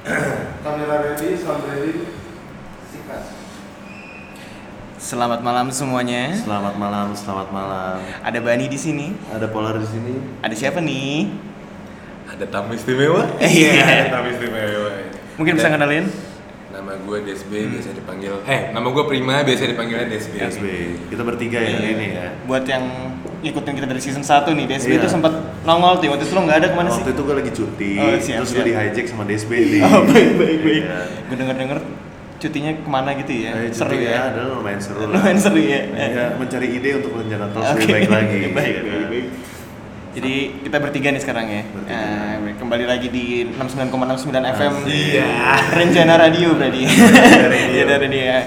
Kamera ready, sound ready, sikat. Selamat malam semuanya. Selamat malam, selamat malam. Ada Bani di sini. Ada Polar di sini. Ada siapa nih? Ada tamu istimewa? Iya. ada tamu istimewa. Mungkin bisa Dan kenalin? Nama gue Desbe, biasa dipanggil. Eh, nama gue Prima, biasa dipanggilnya Desbe. SB. Kita bertiga ya hari ini ya. Buat yang ngikutin kita dari season 1 nih, DSB Iya. itu sempat nongol tuh. Waktu itu lo nggak ada ke mana sih? Waktu itu gue lagi cuti, Oh, siap, terus gue di hijack sama DSB nih. Oh, baik, baik, baik. Iya. Gue denger-denger cutinya ke mana gitu ya? Eh, Seru cuti ya? Adalah lumayan seru lah. Lumayan seru ya? Ya, mencari ide untuk rencana terus Oke. lebih baik lagi. baik, baik, ya. baik. Jadi kita bertiga nih sekarang ya. Bertiga. Nah, baik. kembali lagi di 69,69 FM. Iya. Rencana Radio berarti. Radio. Iya dari dia.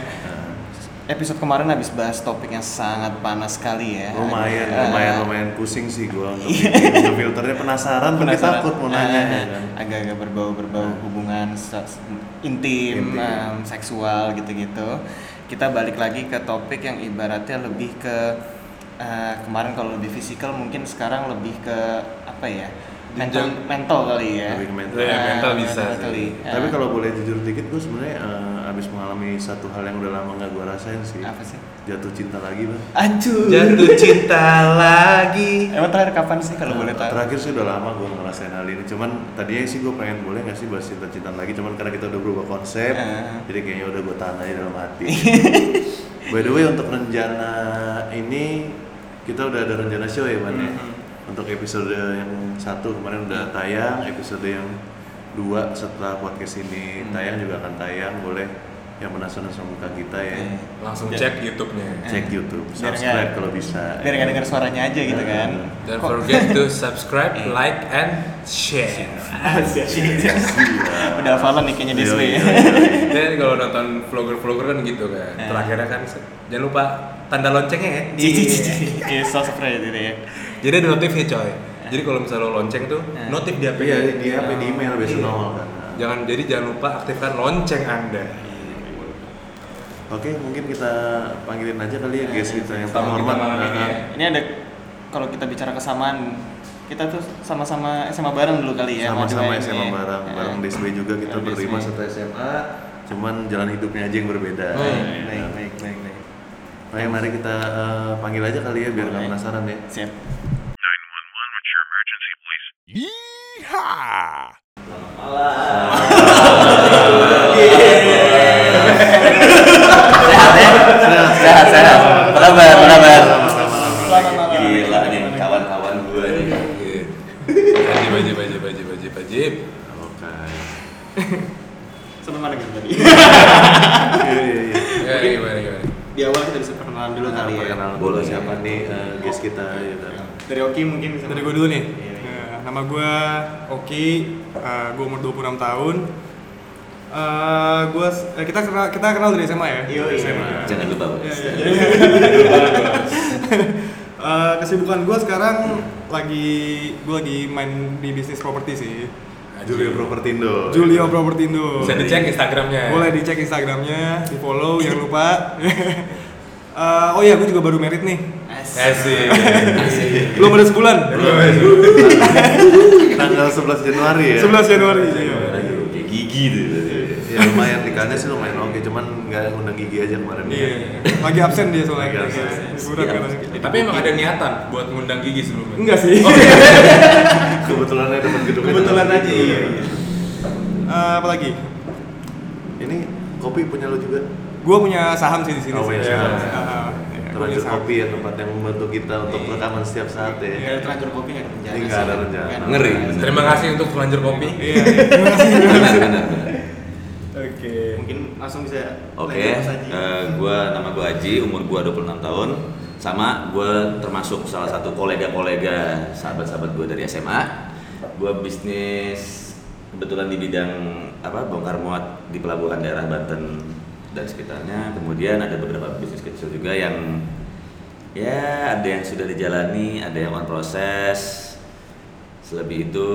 Episode kemarin habis bahas topik yang sangat panas sekali ya. Lumayan, Ah, lumayan, lumayan pusing sih gue untuk bikin filternya penasaran, tapi penasaran. takut mau nanya. Ya kan. Agak-agak berbau-berbau Ah. hubungan se- intim, Intim. em, seksual gitu-gitu. Kita balik lagi ke topik yang ibaratnya lebih ke eh, kemarin kalau lebih fisikal mungkin sekarang lebih ke apa ya? Mental, Jenjang. mental kali ya. Lebih ke mental. Ah, mental bisa sih. kali. Tapi kalau boleh jujur dikit, gue sebenarnya eh, abis mengalami satu hal yang udah lama nggak gue rasain sih. apa sih? Jatuh cinta lagi, bang. Aduh. Jatuh cinta lagi. Emang terakhir kapan sih kalau boleh tahu? Terakhir sih udah lama gue ngerasain hal ini. Cuman tadinya sih gue pengen boleh nggak sih bahas cinta-cintaan lagi. Cuman karena kita udah berubah konsep, Ah. jadi kayaknya udah gue tahan aja dalam hati. By the way untuk rencana ini kita udah ada rencana show ya Ban ya? Mhm. Untuk episode yang satu kemarin udah tayang, episode yang dua setelah podcast ini Hmm. tayang juga akan tayang. Boleh yang penasaran sama muka kita ya Eh, Langsung Ja- cek YouTube-nya. cek YouTube, subscribe kalau bisa. Biar nggak dengar suaranya aja gitu kan. Don't Kok- forget to subscribe, like, and share. Iya. Udah hafalan nih kayaknya ya. yoi. Dan kalau nonton vlogger-vlogger kan gitu kan. Eh. Terakhirnya kan jangan lupa tanda loncengnya ya. Cici cici. Iya, subscribe gitu ya. Jadi ada notif ya coy. Jadi kalau misalnya lo lonceng tuh, Eh. notif di HP. Iya, di HP di email biasa Iya. nongol kan. Jangan jadi jangan lupa aktifkan lonceng Anda. Oke, mungkin kita panggilin aja kali ya guys kita yang Tamu kita terhormat. malam ini ya. Ini ada kalau kita bicara kesamaan kita tuh sama-sama SMA bareng dulu kali ya. Sama-sama SMA ya. bareng, Eh, bareng DSB juga kita berlima satu SMA. Cuman jalan hidupnya aja yang berbeda. Oh, Baik, iya. baik, baik, baik, baik. Oke, mari kita eh, panggil aja kali ya biar nggak penasaran ya. Siap. sehat sehat berkabar berkabar Selamat malam. gila nih kawan-kawan gue nih Wajib, wajib, wajib, wajib, wajib, wajib. Oke. Sampai mana gitu tadi? Iya, iya, iya. Ya, gimana, gimana? Di awal kita bisa perkenalan dulu Nah, kali ya. perkenalan dulu Boleh. siapa nih eh, guys kita ya. Dan. Dari Oki mungkin bisa. Dari gue dulu nih. Iya, iya. Eh, nama gue Oki, uh, gue umur 26 tahun. Eh, gua eh, kita kenal kita kenal dari SMA ya. Iya, iya. SMA. jangan lupa. Iya, iya. Eh, kesibukan gue sekarang lagi gue lagi main di bisnis properti sih. Julio Propertindo. Julio Propertindo. Bisa dicek Instagramnya. Boleh dicek Instagramnya, di follow jangan lupa. Eh, oh iya, gue juga baru merit nih. Asik. Belum ada sebulan. Tanggal 11 Januari ya. 11 Januari. Iya. kayak gigi tuh Ya lumayan nikahnya sih lumayan oke, cuman nggak ngundang gigi aja kemarin. Iya. Lagi absen dia soalnya. Lagi absen. Katanya. Tapi emang ada niatan buat ngundang gigi sebelumnya. Enggak sih. Kebetulan aja dapat gedung. Kebetulan aja, iya, iya. Eh, apa lagi? Ini kopi punya lo juga. Gue punya saham sih di sini. Oh, sih. Iya. saham. Iya, punya Terlanjur saham. kopi ya tempat yang membantu kita untuk rekaman setiap saat ya. Ada terlanjur kopi nggak ada sih. nggak ada rencana. Ngeri. Terima kasih untuk pelanjur kopi. Iya. Terima kasih. Oke. Mungkin langsung bisa. Oke, Haji. eh, gua nama gua Aji, umur gua 26 tahun. Sama gua termasuk salah satu kolega-kolega sahabat-sahabat gua dari SMA. Gua bisnis kebetulan di bidang apa bongkar muat di pelabuhan daerah Banten dan sekitarnya. Kemudian ada beberapa bisnis kecil juga yang ya ada yang sudah dijalani, ada yang on proses. Selebih itu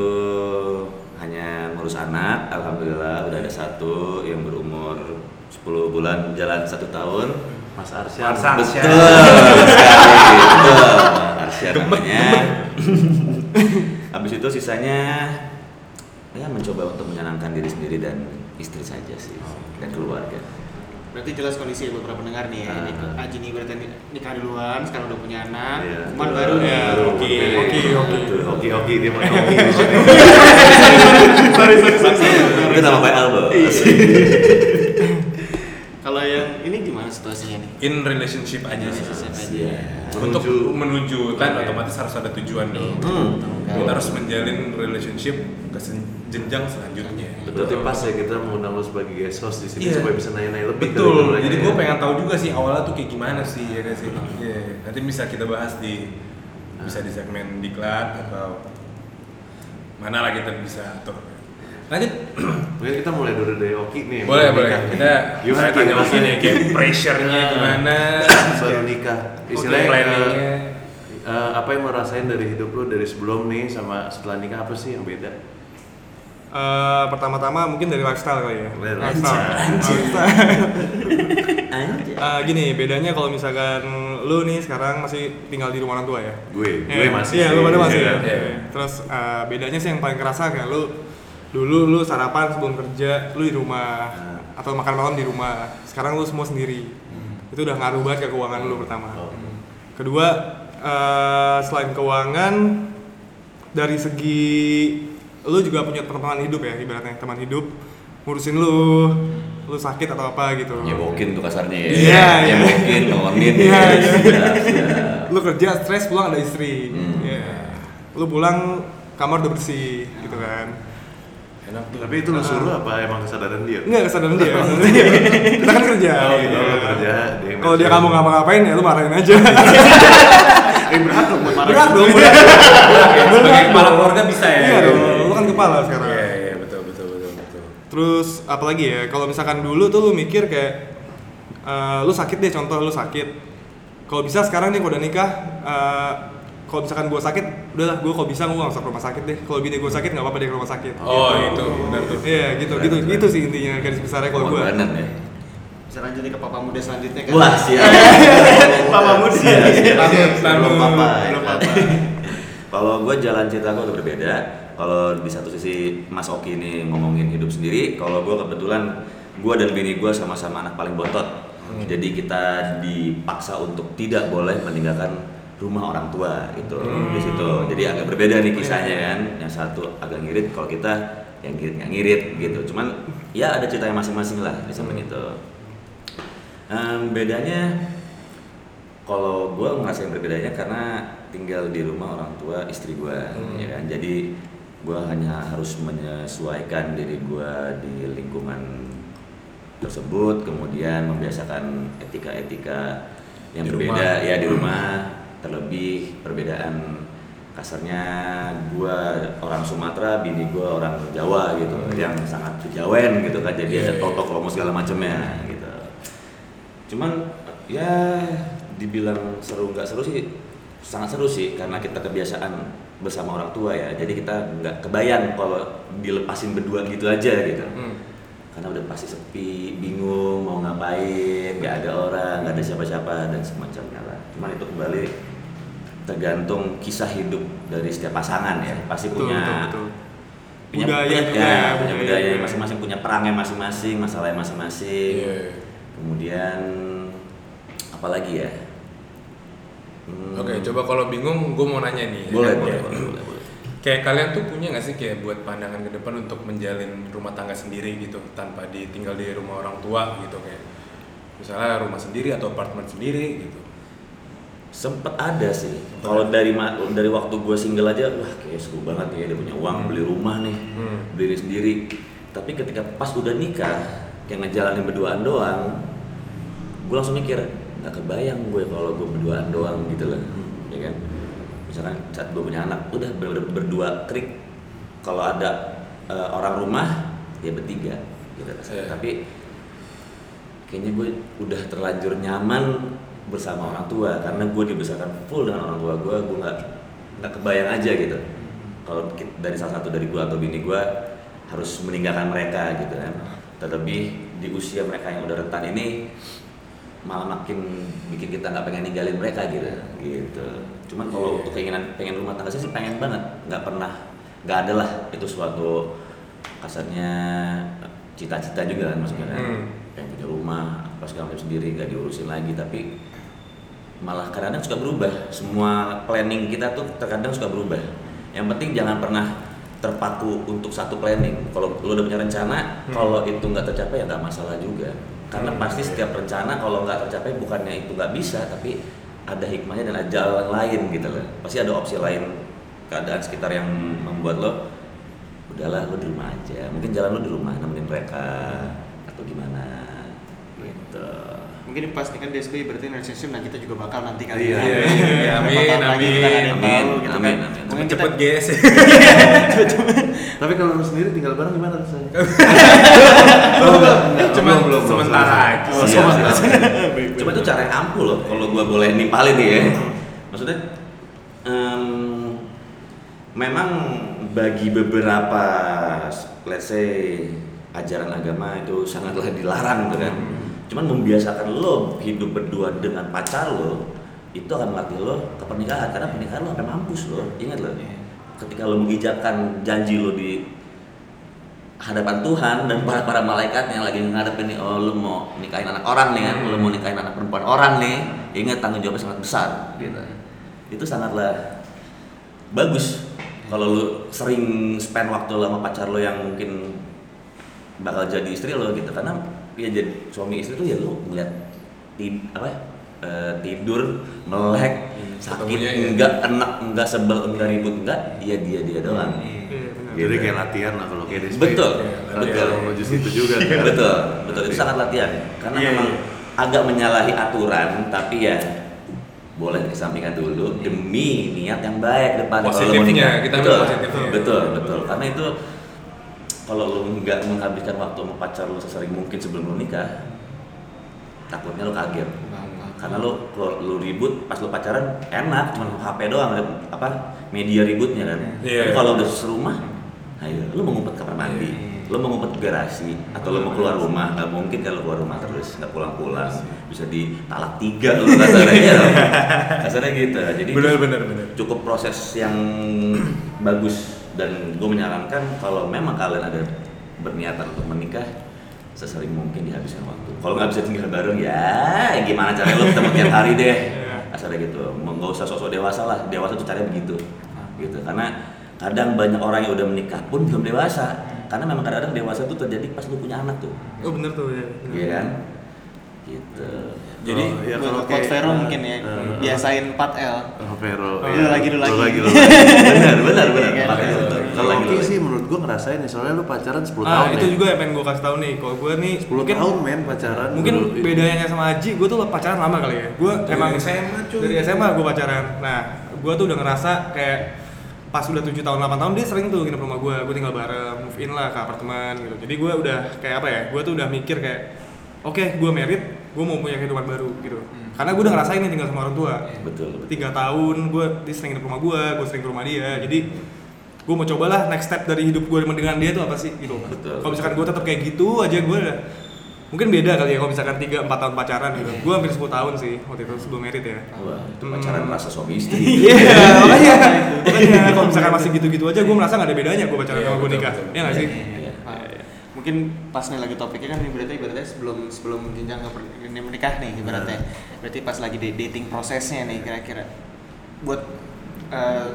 hanya ngurus anak, alhamdulillah udah ada satu yang berumur 10 bulan jalan satu tahun. Mas Arsya. Mas Arsya. Betul. Arsya namanya. Habis itu sisanya ya mencoba untuk menyenangkan diri sendiri dan istri saja sih dan keluarga. Berarti jelas kondisi ya buat para pendengar nih ya. Ini Ah. Aji nih berarti nikah duluan, sekarang udah punya anak. Iya. Cuman baru Iya, Baru, oke, oke, oke. Oke oke dia mau oke di sini. Itu nama PL bos. Kalau yang ini gimana situasinya nih? In relationship aja sih. Relationship aja. Untuk Menuju. menuju kan otomatis harus ada tujuan dong. Hmm. Kita harus menjalin relationship ke jenjang selanjutnya. Berarti pas ya kita mengundang lu sebagai guest host di sini Iya. supaya bisa nanya-nanya lebih Betul. Jadi ya. gue pengen tahu juga sih awalnya tuh kayak gimana sih ya kan sih. Iya. Nanti bisa kita bahas di bisa di segmen diklat atau mana lah kita bisa atur. Lanjut. Mungkin kita mulai dulu dari Oki nih. boleh boleh. Kita Gimana saya tanya Ki, Oki nih kayak pressure-nya gimana. baru nikah. Istilahnya planningnya. eh, eh, apa yang merasain dari hidup lu dari sebelum nih sama setelah nikah apa sih yang beda? Eh, pertama-tama mungkin dari lifestyle kali ya. Lifestyle. Lifestyle. Eh, gini, bedanya kalau misalkan lu nih sekarang masih tinggal di rumah orang tua ya. Gue, gue Iya, masih. Iya, lu pada masih Iya. ya. Iya. Terus eh, bedanya sih yang paling kerasa kayak lu dulu lu sarapan sebelum kerja lu di rumah Hmm. atau makan malam di rumah. Sekarang lu semua sendiri. Itu udah ngaruh banget ke keuangan lu pertama. Oh. Kedua, eh, selain keuangan dari segi lu juga punya teman hidup ya ibaratnya teman hidup ngurusin lu lu sakit atau apa gitu Nyebokin tuh kasarnya ya. Iya. Nyebokin, nolongin. Iya, ya. iya. Siap, siap. lu kerja stres pulang ada istri Hmm. Iya. lu pulang kamar udah bersih gitu kan Enak tuh. Tapi itu lu suruh apa emang kesadaran dia? enggak kesadaran dia kesadaran dia. kita kan kerja Oh, gitu. Lu kerja, dia kalau dia kamu ngapa-ngapain ya lu marahin aja Eh berat dong buat marah. berat dong Sebagai kepala keluarga bisa ya. iya dong lu kan kepala sekarang Iya, iya, betul, betul, betul, betul. Terus apalagi ya, kalau misalkan dulu tuh lu mikir kayak eh, lu sakit deh contoh lu sakit. Kalau bisa sekarang nih kalau udah nikah, eh, kalau misalkan gua sakit, udahlah gua kalau bisa nggak usah ke rumah sakit deh. Kalau bini gua sakit nggak apa-apa deh ke rumah sakit. Oh, itu benar tuh. Iya gitu, gitu, gitu sih intinya garis besarnya kalau gua. Pengorbanan ya. Bisa lanjut ke papa muda selanjutnya kan? Wah, siap. Papa muda. Siap, siap. Tanut, Belum apa-apa. ya Belum kan? apa. Kalau gue jalan cerita gue berbeda. Kalau di satu sisi Mas Oki ini ngomongin hidup sendiri, kalau gue kebetulan gue dan bini gue sama-sama anak paling bontot. Jadi kita dipaksa untuk tidak boleh meninggalkan rumah orang tua itu di situ. Jadi agak berbeda nih kisahnya kan. Yang satu agak ngirit, kalau kita yang ngirit nggak ngirit gitu. Cuman ya ada ceritanya masing-masing lah di samping itu. Em, bedanya kalau gue ngerasain berbedanya karena tinggal di rumah orang tua istri gue ya kan jadi gue hanya harus menyesuaikan diri gue di lingkungan tersebut kemudian membiasakan etika-etika yang Di berbeda rumah. ya di rumah terlebih perbedaan kasarnya gue orang Sumatera bini gue orang Jawa gitu yang sangat kejawen gitu kan jadi ada Iya. toto kromo segala macamnya gitu cuman ya dibilang seru nggak seru sih sangat seru sih karena kita kebiasaan bersama orang tua ya jadi kita nggak kebayang kalau dilepasin berdua gitu aja gitu Hmm. karena udah pasti sepi bingung mau ngapain nggak ada orang nggak ada siapa-siapa dan semacamnya cuman itu kembali tergantung kisah hidup dari setiap pasangan ya pasti Betul, punya betul, betul. punya Budaya ya, ya, punya budaya budaya masing-masing punya perangnya masing-masing masalahnya masing-masing Iya. kemudian apalagi ya Hmm, Oke, coba kalau bingung, gue mau nanya nih. ya boleh kan, boleh boleh boleh, boleh. Kayak kalian tuh punya nggak sih kayak buat pandangan ke depan untuk menjalin rumah tangga sendiri gitu tanpa ditinggal di rumah orang tua gitu kayak misalnya rumah sendiri atau apartemen sendiri gitu. Sempet ada sih. Kalau dari dari waktu gue single aja wah kayak seru banget ya dia punya uang beli rumah nih Hmm. beli sendiri. Tapi ketika pas udah nikah kayak ngejalanin berduaan doang gue langsung mikir nggak kebayang gue kalau gue berduaan doang gitu loh. Ya kan? Misalkan saat gue punya anak udah bener-bener berdua trik kalau ada eh, orang rumah ya bertiga gitu. Iya. tapi kayaknya gue udah terlanjur nyaman bersama orang tua karena gue dibesarkan full dengan orang tua gue gue nggak nggak kebayang aja gitu. Kalau dari salah satu dari gue atau bini gue harus meninggalkan mereka gitu kan. Terlebih di usia mereka yang udah rentan ini malah makin bikin kita nggak pengen ninggalin mereka gitu gitu. Cuman kalau untuk keinginan pengen rumah tangga sih pengen banget. Nggak pernah nggak ada lah. Itu suatu kasarnya cita-cita juga kan maksudnya kan. Hmm. pengen punya rumah segala macam sendiri gak diurusin lagi. Tapi malah kadang-kadang suka berubah. Semua planning kita tuh terkadang suka berubah. Yang penting jangan pernah terpaku untuk satu planning. Kalau lu udah punya rencana Hmm. kalau itu nggak tercapai ya nggak masalah juga. Karena Hmm, pasti setiap rencana kalau nggak tercapai bukannya itu nggak bisa tapi ada hikmahnya dan ada jalan lain gitu loh. Pasti ada opsi lain keadaan sekitar yang membuat lo udahlah lo di rumah aja. Mungkin jalan lo di rumah nemenin mereka Mungkin pas nih kan DSB berarti relationship nah kita juga bakal nanti kali Iya. ya. Iya, iya, amin, yang amin, tahu gitu amin, kan. amin. Mungkin cepet GS ya Tapi kalau lu sendiri tinggal bareng gimana rasanya? Cuma belum, belum, sementara belum. aja. Oh, Siap, sementara. Cuma itu cara yang ampuh loh, kalau gua boleh nimpalin nih ya. Maksudnya, em, memang bagi beberapa, let's say, ajaran agama itu sangatlah dilarang gitu kan. Cuman membiasakan lo hidup berdua dengan pacar lo, itu akan melatih lo ke pernikahan. Karena pernikahan lo sampai mampus lo, ingat lo. Ketika lo mengijakan janji lo di hadapan Tuhan dan para para malaikat yang lagi ngadepin nih oh lu mau nikahin anak orang nih kan lu mau nikahin anak perempuan orang nih ingat tanggung jawabnya sangat besar. Gitu. Itu sangatlah bagus kalau lu sering spend waktu lama pacar lo yang mungkin bakal jadi istri lo gitu. Karena ya jadi suami istri tuh ya lu ngeliat tid apa ya, tidur melek sakit ketemunya ya. enggak enak enggak sebel enggak ribut enggak dia dia dia doang Iya, benar. Jadi kayak latihan lah kalau kayak. Betul, Kalau betul. kalau menuju situ juga kan. betul betul itu sangat latihan karena Iya, memang iya. agak menyalahi aturan tapi ya boleh dikesampingkan dulu demi niat yang baik depan kalau Positifnya, nikah. kita betul, positifnya. betul betul karena itu kalau lo nggak menghabiskan waktu sama pacar lo sesering mungkin sebelum lo nikah takutnya lo kaget. Karena lo kalau lo ribut pas lo pacaran enak cuma HP doang apa media ributnya kan. Iya. Tapi kalau udah serumah ayo lo mau ngumpet kamar mandi lo mau ngumpet garasi atau lo mau keluar rumah nggak mungkin kalau keluar rumah terus nggak pulang-pulang bisa di talak tiga lo kasarnya. Kasarnya gitu. Jadi Bener, bener, bener. cukup proses yang bagus dan gue menyarankan kalau memang kalian ada berniatan untuk menikah sesering mungkin dihabiskan waktu kalau nggak bisa tinggal bareng ya gimana caranya lo ketemu tiap hari deh asalnya gitu Mau- nggak usah sosok dewasa lah dewasa tuh caranya begitu gitu karena kadang banyak orang yang udah menikah pun belum dewasa karena memang kadang-kadang dewasa tuh terjadi pas lu punya anak tuh Oh bener tuh ya. iya kan gitu Jadi Jadi ya kalau kayak- Vero mungkin ya Eh, biasain 4L. Oh, Vero. Oh, iya. lagi dulu lagi. Lu lagi. benar benar benar Iya kan? Pakai itu. Kalau Kalau lagi lagi. sih menurut gua ngerasain nih, soalnya lu pacaran 10 Ah tahun itu ya. juga yang pengen gue kasih tahu nih. Kalau gue nih 10 mungkin tahun men pacaran. mungkin Dulu- bedanya sama Aji, gue tuh pacaran lama kali ya. Gue emang SMA, cuy. Dari SMA gue pacaran. Nah, gue tuh udah ngerasa kayak pas udah 7 tahun 8 tahun dia sering tuh nginep rumah gue, gue tinggal bareng, move in lah ke apartemen gitu. Jadi gue udah kayak apa ya? Gue tuh udah mikir kayak oke, gue merit, gue mau punya kehidupan baru gitu. Karena gue udah ngerasain nih tinggal sama orang tua. betul betul. tiga tahun gue dia sering nginep rumah gue gue sering ke rumah dia jadi gue mau cobalah next step dari hidup gue dengan dia tuh apa sih gitu. Betul. kalau misalkan gue tetap kayak gitu aja gue udah mungkin beda kali ya kalau misalkan tiga empat tahun pacaran gitu. Gue hampir 10 tahun sih waktu itu sebelum merit ya. Wah, itu pacaran Hmm. merasa suami istri. iya makanya. Makanya kalau misalkan masih gitu-gitu aja gue merasa gak ada bedanya gue pacaran Iya, sama gue betul, nikah. betul. ya gak sih? Iya. Mungkin pas nih lagi topiknya kan ini berarti ibaratnya sebelum sebelum jenjang ke menikah nih ibaratnya. Berarti pas lagi dating prosesnya nih kira-kira. Buat eh,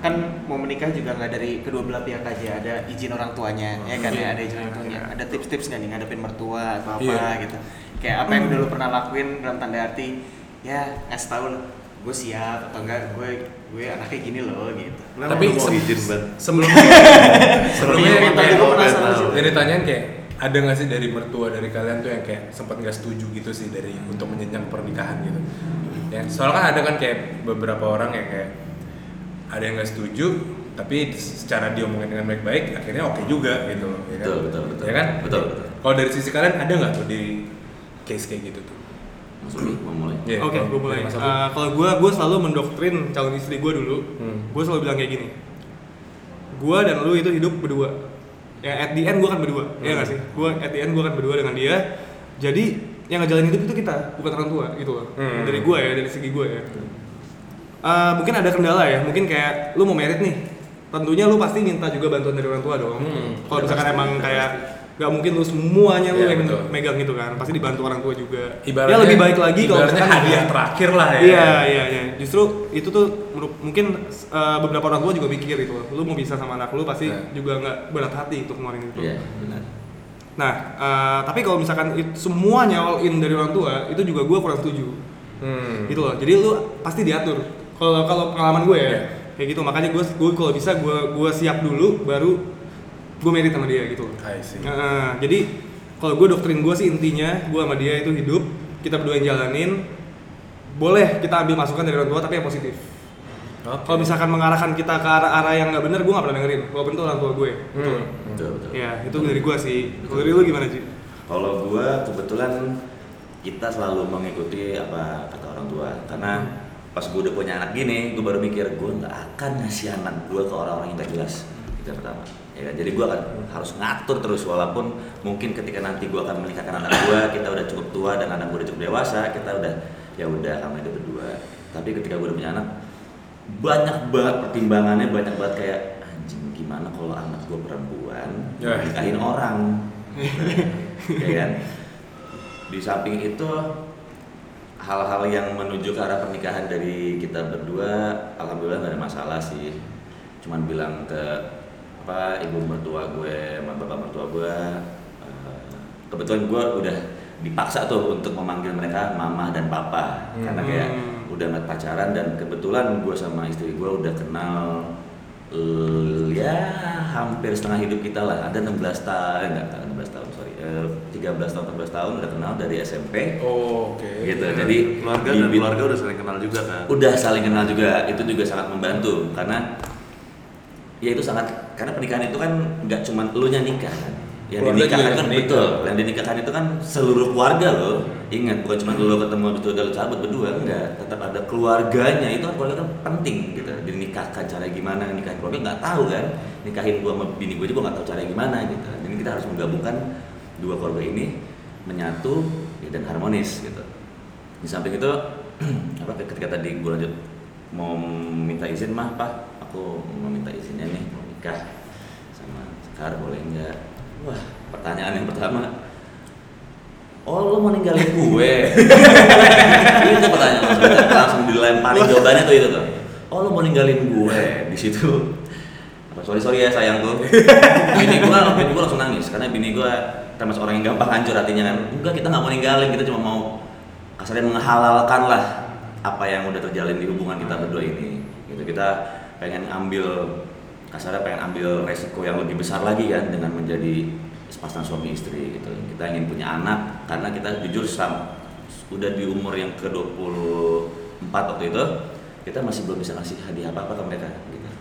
kan mau menikah juga nggak dari kedua belah pihak aja ada izin orang tuanya ya kan ya ada izin orang tuanya. Ada tips-tips nggak nih ngadepin mertua atau apa Iya. gitu? Kayak apa yang udah lo pernah lakuin dalam tanda arti ya ngasih tahu lah gue siap atau enggak gue gue anaknya gini loh gitu. Kenapa Tapi se- izin banget? sebelum sebelumnya Iya, jadi ditanyain kayak ada nggak sih dari mertua dari kalian tuh yang kayak sempat nggak setuju gitu sih dari untuk menjenjang pernikahan gitu? Ya soalnya kan ada kan kayak beberapa orang yang kayak ada yang nggak setuju tapi secara diomongin dengan baik-baik akhirnya oke juga gitu loh ya kan? Betul, betul, betul. ya kan Betul, betul. kalau dari sisi kalian ada nggak tuh di case kayak gitu tuh Mas Umi mau mulai. Iya, Oke, kalau gue mulai. Eh, kalau gue, gue selalu mendoktrin calon istri gue dulu. Hmm. Gue selalu bilang kayak gini. Gue dan lu itu hidup berdua. Ya at the end gue kan berdua. Iya gak sih? Gue at the end gue kan berdua dengan dia. Jadi yang ngejalanin hidup itu kita, bukan orang tua gitu loh. Hmm. Dari gue ya, dari segi gue ya. Eh, mungkin ada kendala ya. Mungkin kayak lu mau merit nih. tentunya lu pasti minta juga bantuan dari orang tua dong. Hmm, Kalau ya misalkan pasti, emang ya kayak nggak mungkin lu semuanya lu Iya, yang betul. megang gitu kan, pasti dibantu orang tua juga. Ibaratnya, ya lebih baik lagi kalau misalkan hadiah terakhir lah ya. Iya iya iya. Justru itu tuh mungkin uh, beberapa orang tua juga mikir itu. Lu mau bisa sama anak lu pasti Iya. juga nggak berat hati untuk ngeluarin itu. Iya, benar. Nah, uh, tapi kalau misalkan it- semuanya all in dari orang tua, itu juga gue kurang setuju. Hmm. Gitu loh. Jadi lu pasti diatur. Kalau kalau pengalaman gue ya, Iya. kayak gitu. Makanya gue gue kalau bisa gue gue siap dulu baru gue merit sama dia gitu. I see. Nah, jadi kalau gue doktrin gue sih intinya gue sama dia itu hidup, kita berdua yang jalanin. Boleh kita ambil masukan dari orang tua tapi yang positif. Oke. Kalau misalkan mengarahkan kita ke arah-arah yang nggak benar, gue nggak pernah dengerin. Walaupun itu orang tua gue. Hmm. Betul, betul. Ya, itu dari gue sih. Kalau dari lu gimana sih? Kalau gua kebetulan kita selalu mengikuti apa kata orang tua karena pas gue udah punya anak gini, gue baru mikir gue nggak akan ngasih anak gue ke orang-orang yang gak jelas. Itu yang pertama. Ya kan? Jadi gue akan harus ngatur terus walaupun mungkin ketika nanti gue akan menikahkan anak gue, kita udah cukup tua dan anak gue udah cukup dewasa, kita udah ya udah kami itu berdua. Tapi ketika gue udah punya anak, banyak banget pertimbangannya, banyak banget kayak anjing gimana kalau anak gue perempuan Ya. nikahin orang ya kan di samping itu hal-hal yang menuju ke arah pernikahan dari kita berdua alhamdulillah nggak ada masalah sih. Cuman bilang ke apa ibu mertua gue sama bapak mertua gue eh, kebetulan gue udah dipaksa tuh untuk memanggil mereka mama dan papa. Hmm. karena kayak udah nggak pacaran dan kebetulan gue sama istri gue udah kenal eh, ya hampir setengah hidup kita lah. Ada 16 tahun enggak 16 tahun eh, 13 tahun 14 tahun udah kenal dari SMP Oh, oke. gitu. Jadi keluarga dan keluarga udah saling kenal juga kan? Udah saling kenal juga. Itu juga sangat membantu. Karena ya itu sangat karena pernikahan itu kan nggak cuma lu nya nikah kan? Yang Keluarga dinikahkan juga kan nikah. betul. Yang dinikahkan itu kan seluruh keluarga loh. Ingat bukan cuma lu ketemu habis itu udah lu sahabat berdua enggak. Tetap ada keluarganya. Itu kan keluarga kan penting gitu. Dinikahkan cara gimana nikahin keluarga nggak tahu kan? Nikahin gua sama bini gua juga nggak tahu cara gimana gitu. Jadi kita harus menggabungkan dua keluarga ini menyatu ya, dan harmonis gitu. Di samping itu apa ketika tadi gue lanjut mau minta izin mah pak aku mau minta izinnya nih mau nikah sama Sekar boleh nggak? Wah pertanyaan yang pertama oh lo mau ninggalin gue? Itu pertanyaan langsung, langsung jawabannya tuh itu tuh. Oh lo mau ninggalin gue? Di situ sorry sorry ya sayang tuh bini gue bini gue langsung nangis karena bini gue termasuk orang yang gampang hancur hatinya kan. Enggak kita nggak mau ninggalin kita cuma mau kasarnya menghalalkan lah apa yang udah terjalin di hubungan kita berdua ini. Gitu kita pengen ambil kasarnya pengen ambil resiko yang lebih besar lagi kan dengan menjadi sepasang suami istri gitu. Kita ingin punya anak karena kita jujur sam udah di umur yang ke 24 waktu itu kita masih belum bisa ngasih hadiah apa apa ke mereka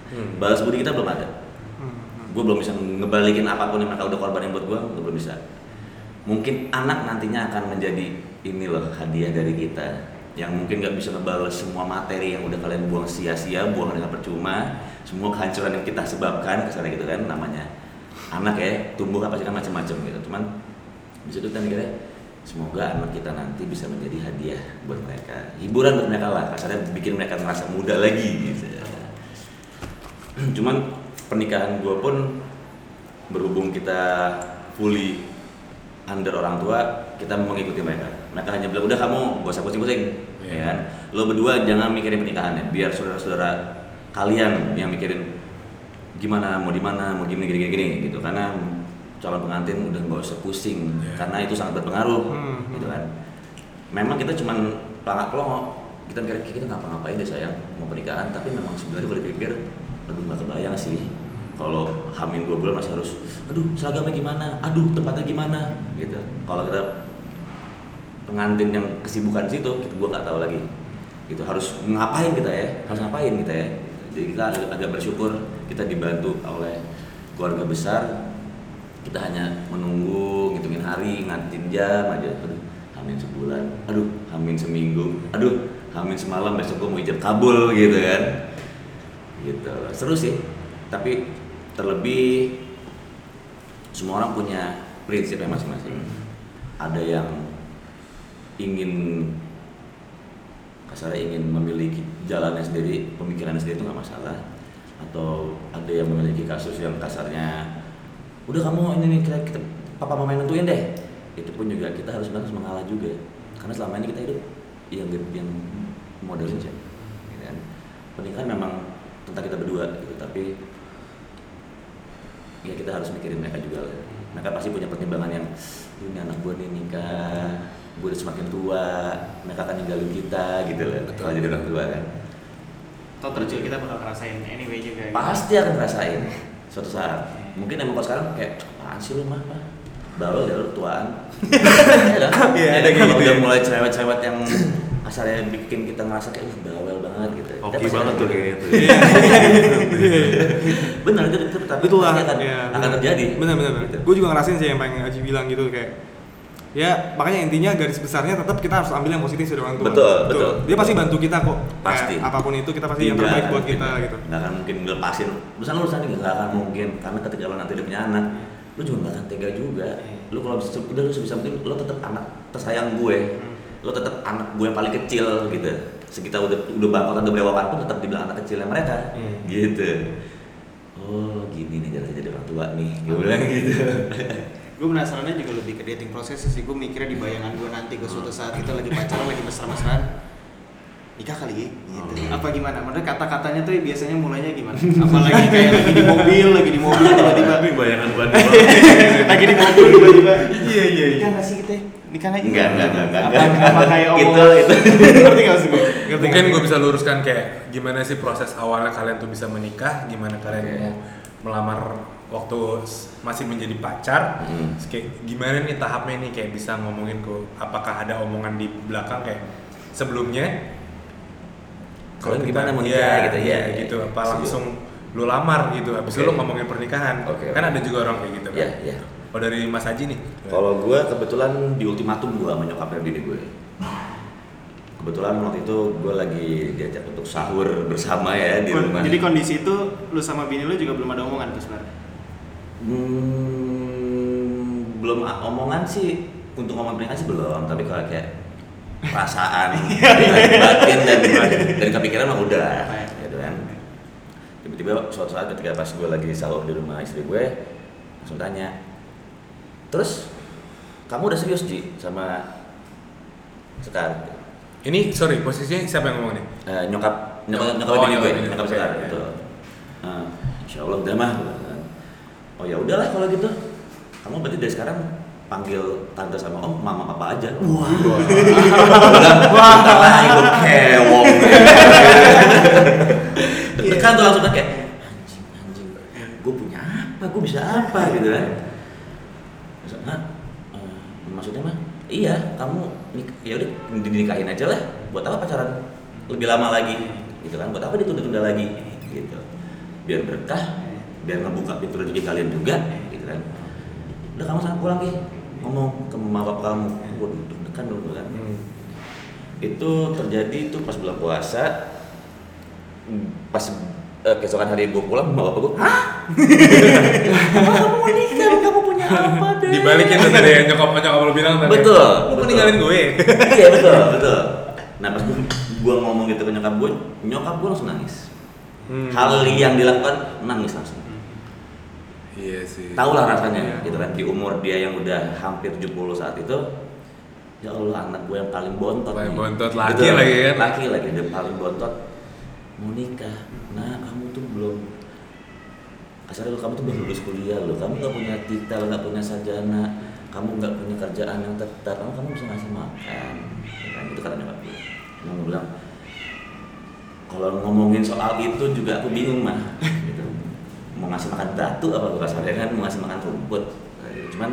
Hmm. balas budi kita belum ada. Hmm. gue belum bisa ngebalikin apa pun yang mereka udah korbanin buat gue gue belum bisa. Mungkin anak nantinya akan menjadi ini loh hadiah dari kita yang mungkin gak bisa ngebales semua materi yang udah kalian buang sia-sia buang dengan percuma. Semua kehancuran yang kita sebabkan kesannya gitu kan namanya anak ya tumbuh kan pasti kan macam-macam gitu. Cuman di situ kita mikirnya semoga anak kita nanti bisa menjadi hadiah buat mereka. Hiburan buat mereka lah kasarnya bikin mereka merasa muda lagi gitu cuman pernikahan gue pun berhubung kita fully under orang tua kita mengikuti mereka. Mereka hanya bilang udah kamu gak usah pusing-pusing Iya. ya kan? Lo berdua jangan mikirin pernikahannya biar saudara-saudara kalian yang mikirin gimana mau di mana mau gini gini gini, gini gitu. Karena calon pengantin udah nggak usah pusing Iya. karena itu sangat berpengaruh Hmm, gitu kan. Memang kita cuman pelangak pelongok kita mikir kita ngapa-ngapain deh sayang mau pernikahan. Tapi memang sebenarnya kalau dipikir aduh nggak kebayang sih. Kalau hamil dua bulan masih harus aduh seragamnya gimana? Aduh tempatnya gimana? Gitu. Kalau kita pengantin yang kesibukan situ kita gua nggak tahu lagi. Gitu. Harus ngapain kita ya? Harus ngapain kita ya? Jadi kita agak, bersyukur kita dibantu oleh keluarga besar. Kita hanya menunggu ngitungin hari ngantin jam aja. Aduh hamin sebulan. Aduh hamin seminggu. Aduh hamin semalam besok gua mau ijab kabul gitu kan gitu. Seru sih tapi terlebih semua orang punya prinsipnya masing-masing. Ada yang ingin kasarnya ingin memiliki jalannya sendiri pemikirannya sendiri itu nggak masalah. Atau ada yang memiliki kasus yang kasarnya udah kamu ini nih kita, kita papa mama yang nentuin deh. Itu pun juga kita harus harus mengalah juga. Karena selama ini kita hidup yang yang model aja gitu kan. pernikahan memang tentang kita berdua gitu tapi ya kita harus mikirin mereka juga lah. mereka pasti punya pertimbangan yang "Duh, ini anak gue nih nikah gue udah semakin tua mereka akan ninggalin kita gitu loh kalau jadi orang tua kan Atau terjun kita bakal ngerasain anyway juga. gitu. pasti akan ngerasain suatu saat mungkin emang kalau sekarang kayak apaan sih lu mah bawel ya lu tuaan ya ada kalau gitu udah ya. mulai cerewet-cerewet yang asalnya bikin kita ngerasa kayak "Uh, bawel banget gitu Oke pasti banget tuh gitu. kayak gitu. benar itu, itu tapi Betul lah. akan, Iya, akan bener. terjadi Bener bener. Gitu. Gue juga ngerasain sih yang pengen Aji bilang gitu kayak ya makanya intinya garis besarnya tetap kita harus ambil yang positif dari orang tua. Betul, betul. Dia pasti bantu kita kok. Pasti. apa pun itu kita pasti yang Tidak terbaik akan buat kita gitu. nggak akan mungkin ngelepasin lu urusan ini nggak akan mungkin karena ketika lo nanti udah punya anak lu juga nggak akan tega juga lu kalau bisa udah lu sebisa mungkin lo tetap anak tersayang gue lo tetap anak gue yang paling kecil gitu. Sekitar udah udah bangkotan udah berewak pun tetap dibilang anak kecilnya mereka. Hmm. gitu. Oh gini nih cara jadi orang tua nih gue bilang gitu. Gue penasarannya juga lebih ke dating proses sih. Gue mikirnya di bayangan gue nanti gue suatu saat kita lagi pacaran lagi mesra-mesraan nikah kali ya? Gitu. apa gimana? Menurut kata-katanya tuh biasanya mulainya gimana? Apalagi kayak lagi di mobil lagi di mobil tiba-tiba bayangan gua lagi di mobil tiba-tiba. Iya iya nikah nggak sih kita nikah lagi? Enggak, enggak, enggak, enggak, apa, enggak. apa kayak Itu- omongan itu. ngerti nggak maksud gue Mungkin gue bisa luruskan kayak gimana sih proses awalnya kalian tuh bisa menikah, gimana kalian mau melamar waktu masih menjadi pacar, Hmm. Kayak gimana nih tahapnya nih? Kayak bisa ngomongin ke apakah ada omongan di belakang? Kayak sebelumnya Kalian kita- gimana mau nikah iya, gitu, iya, iya, gitu. iya. apa langsung lu lamar gitu? Habis itu lu ngomongin pernikahan. Kan ada juga orang kayak gitu kan? Iya, iya. Oh dari Mas Haji nih Kalau gue kebetulan di ultimatum gue sama nyokapnya bini gue. Kebetulan waktu itu gue lagi diajak untuk sahur bersama ya di rumah. jadi kondisi itu lu sama bini lu juga belum ada omongan tuh sebenarnya Hmm, belum omongan sih untuk ngomong pernikahan sih belum, tapi kalau kayak perasaan batin dan dari kepikiran mah udah, gitu kan. Tiba-tiba suatu saat ketika pas gue lagi sahur di rumah istri gue, langsung tanya, terus kamu udah serius Ji sama Sekar? ini sorry posisinya siapa yang ngomong nih Eh, nyokap nyokap nyokap Oh, gue nyokap Oke, sekar gitu nah, insya Allah udah mah oh ya udahlah kalau gitu kamu berarti dari sekarang panggil tante sama om mama papa aja wah wah wah ibu kewong kan tuh langsung kan kayak anjing anjing gue punya apa gue bisa apa gitu kan "Hah? Eh, maksudnya mah iya kamu ya udah dinikahin aja lah. Buat apa pacaran lebih lama lagi? Gitu kan. Buat apa ditunda-tunda lagi? Gitu. Biar berkah biar ngebuka pintu rezeki kalian juga. Gitu kan. Udah kamu sana pulang ya. Ngomong ke mama kamu. Waduh deg-degan dulu kan. Itu terjadi itu pas bulan puasa. Pas eh, keesokan hari gue pulang mama bapak gue hah? Kamu mau nikah kamu punya apa deh dibalikin tuh tadi yang nyokap nyokap lu bilang tadi. Betul, lu betul. meninggalin gue? Iya betul betul. Nah pas gue ngomong gitu ke nyokap gue nyokap gue langsung nangis. Hmm. hal yang dilakukan nangis langsung. Iya sih. Tahu lah rasanya Iya. gitu kan. Di umur dia yang udah hampir 70 saat itu ya Allah anak gue yang paling bontot Paling nih. bontot, laki Gitu. lagi kan? laki lagi dia paling bontot. Mau nikah nah kamu tuh belum kasarnya lu kamu tuh belum lulus kuliah lo kamu nggak punya titel nggak punya sarjana kamu nggak punya kerjaan yang tetap kamu kamu bisa ngasih makan ya kan? Itu kata nyokap gue gue bilang kalau ngomongin soal itu juga aku bingung mah. Gitu. Mau ngasih makan batu apa gue kasarnya kan? Mau ngasih makan rumput. Gitu. cuman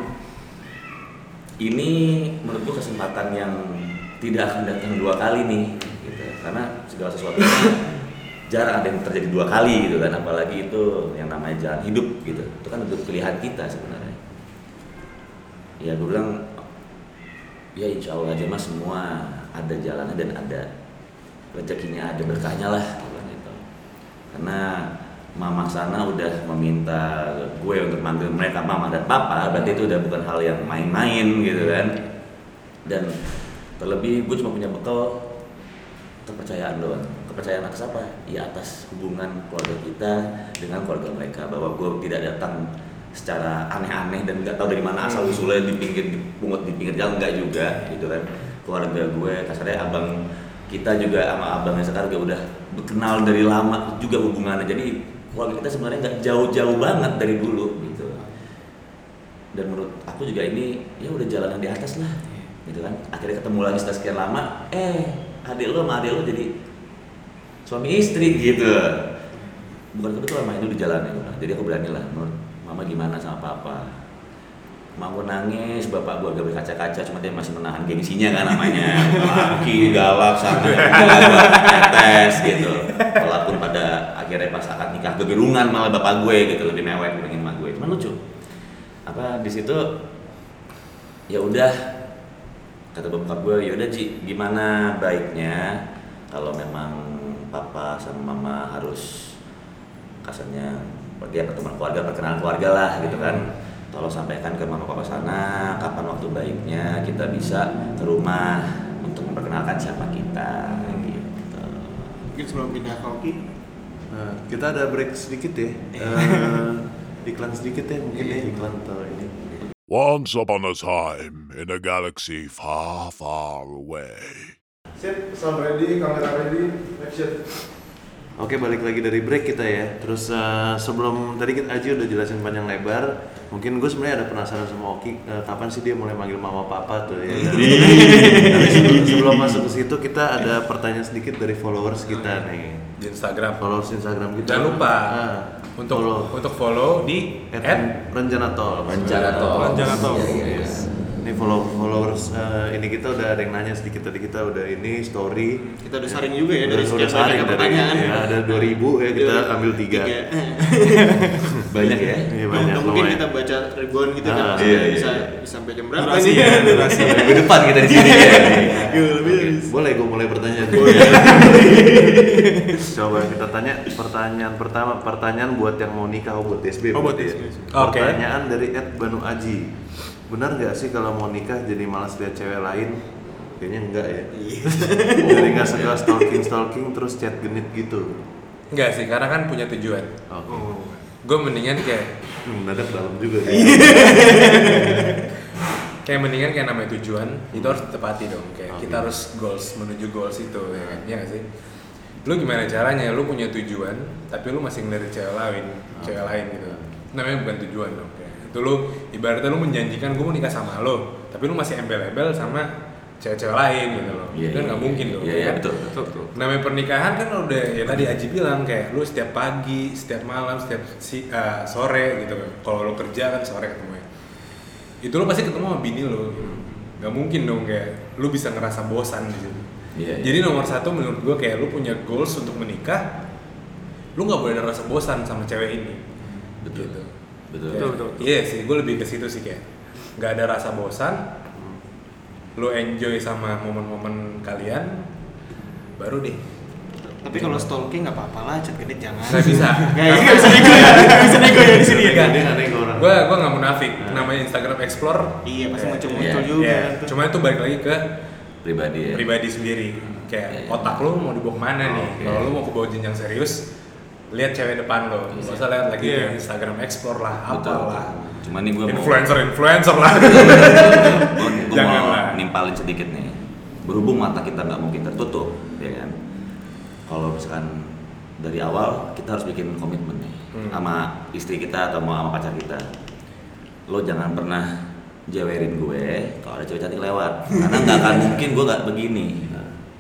ini menurut gue kesempatan yang tidak akan datang dua kali nih gitu. Karena segala sesuatu jarang ada yang terjadi dua kali gitu kan apalagi itu yang namanya jalan hidup gitu. Itu kan untuk pilihan kita sebenarnya. Ya gue bilang ya insya Allah aja mas semua ada jalannya dan ada rezekinya ada berkahnya lah gitu. Karena mama sana udah meminta gue untuk manggil mereka mama dan papa berarti itu udah bukan hal yang main-main gitu kan. Dan terlebih gue cuma punya bekal kepercayaan doang kepercayaan atas apa? Ya atas hubungan keluarga kita dengan keluarga mereka. Bahwa gue tidak datang secara aneh-aneh dan nggak tahu dari mana asal usulnya di pinggir dipungut di pinggir jalan. Nggak juga gitu kan. Keluarga gue kasarnya abang kita juga sama abangnya sekarang juga udah kenal dari lama juga hubungannya. Jadi keluarga kita sebenarnya nggak jauh-jauh banget dari dulu gitu. Dan menurut aku juga ini ya udah jalan yang di atas lah gitu kan. Akhirnya ketemu lagi setelah sekian lama eh adik lo sama adik lo jadi suami istri gitu. Bukan kebetulan mah itu di jalan ya jadi aku berani lah menurut mama gimana sama papa. Mau nangis bapak gua agak berkaca-kaca cuma dia masih menahan gengsinya kan namanya. Laki galak sampai tetes gitu. Walaupun pada akhirnya pas akad nikah gegerungan malah bapak gue gitu lebih mewek dibandingin emak gue. Cuman lucu. Apa di situ ya udah kata bapak gue ya udah Ji gimana baiknya kalau memang papa sama mama harus kasarnya pergi ketemu keluarga perkenalan keluarga lah gitu kan. Tolong sampaikan ke mama papa sana kapan waktu baiknya kita bisa ke rumah untuk memperkenalkan siapa kita gitu. Mungkin sebelum pindah ke Oki, Nah, kita ada break sedikit ya. Eh, iklan sedikit ya mungkin ya iklan atau ini. Once upon a time, in a galaxy far, far away. Sip, sound ready, kamera ready, action. Oke balik lagi dari break kita ya. Terus eh, sebelum tadi kita Aji udah jelasin panjang lebar. Mungkin gue sebenarnya ada penasaran sama Oki eh, kapan sih dia mulai manggil mama papa tuh ya. Tapi sebelum, sebelum masuk ke situ kita ada pertanyaan sedikit dari followers kita nih. di Instagram Followers Instagram kita. jangan lupa Ah, untuk follow. untuk follow di At at Renjana Tol. Rencana tol. Rencana tol. Iya, iya. Ini follow followers eh, ini kita udah ada yang nanya sedikit tadi kita udah ini story. Kita udah saring juga ya dari Udah- sekian banyak pertanyaan. ya, ada 2000 ya kita ambil tiga. banyak ya Iya banyak Nggak mungkin lumayan. kita baca ribuan gitu kan. Ah, Pasti iya, bisa iya. bisa sampai jam berapa Durasi nih? ya, durasi. minggu depan kita di sini ya Iya, Boleh gue mulai pertanyaan. Coba kita tanya pertanyaan pertama, pertanyaan buat yang mau nikah oh, buat SB. Oh, buat berarti SB. Oke. Pertanyaan dari Ed Banu Aji. Benar nggak sih kalau mau nikah jadi malas lihat cewek lain? Kayaknya enggak ya. Iya. jadi nggak suka stalking stalking terus chat genit gitu. enggak sih karena kan punya tujuan Oke. Gue mendingan kayak Hmm, mendadak dalam juga. Ya. Iya. kayak mendingan kayak namanya tujuan itu harus ditepati dong. Kayak Oke. kita harus goals menuju goals itu ya kan? Ya nggak sih? Lu gimana caranya? Lu punya tujuan tapi lu masih ngelirik cewek lain cewek lain gitu. Namanya bukan tujuan dong kayak. Itu lu ibaratnya lu menjanjikan gue mau nikah sama lo tapi lu masih embel-embel sama cewek-cewek lain gitu loh Iya, kan iya, nggak iya. mungkin dong Iya, ya iya, kan? betul, betul, betul. namanya pernikahan kan udah ya tadi Aji bilang kayak lu setiap pagi setiap malam setiap si, eh, sore gitu kan kalau lu kerja kan sore ketemu itu lu pasti ketemu sama bini lu gitu. nggak mungkin dong kayak lu bisa ngerasa bosan di situ Iya, iya. jadi nomor satu menurut gua kayak lu punya goals untuk menikah lu nggak boleh ngerasa bosan sama cewek ini betul Gitu. betul Betul, betul. iya sih gue lebih ke situ sih kayak nggak ada rasa bosan lu enjoy sama momen-momen kalian baru deh Tapi kalau stalking nggak apa-apa lah, chat genit jangan. Nggak bisa. Nggak nggak bisa nego ya, nggak bisa nego ya di sini ya. Dia nggak nego orang. gue gue nggak munafik namanya Instagram Explore Iya pasti Kayak- muncul-muncul Iya, juga. ya, tuh. cuma itu balik lagi ke pribadi ya pribadi sendiri kayak Iya, iya. otak lu mau dibawa ke mana nih kalau lu mau ke bawah jenjang serius lihat cewek depan lo Iya. nggak usah lihat lagi Iya. Instagram Explore lah apalah cuma nih gue mau influencer influencer lah. Gue mau Janganlah. nimpalin sedikit nih. Berhubung mata kita nggak mungkin tertutup ya kan? Kalau misalkan dari awal kita harus bikin komitmen nih Hmm. sama istri kita atau mau sama pacar kita. Lo jangan pernah jewerin gue kalau ada cewek cantik lewat. Karena nggak akan mungkin gue nggak begini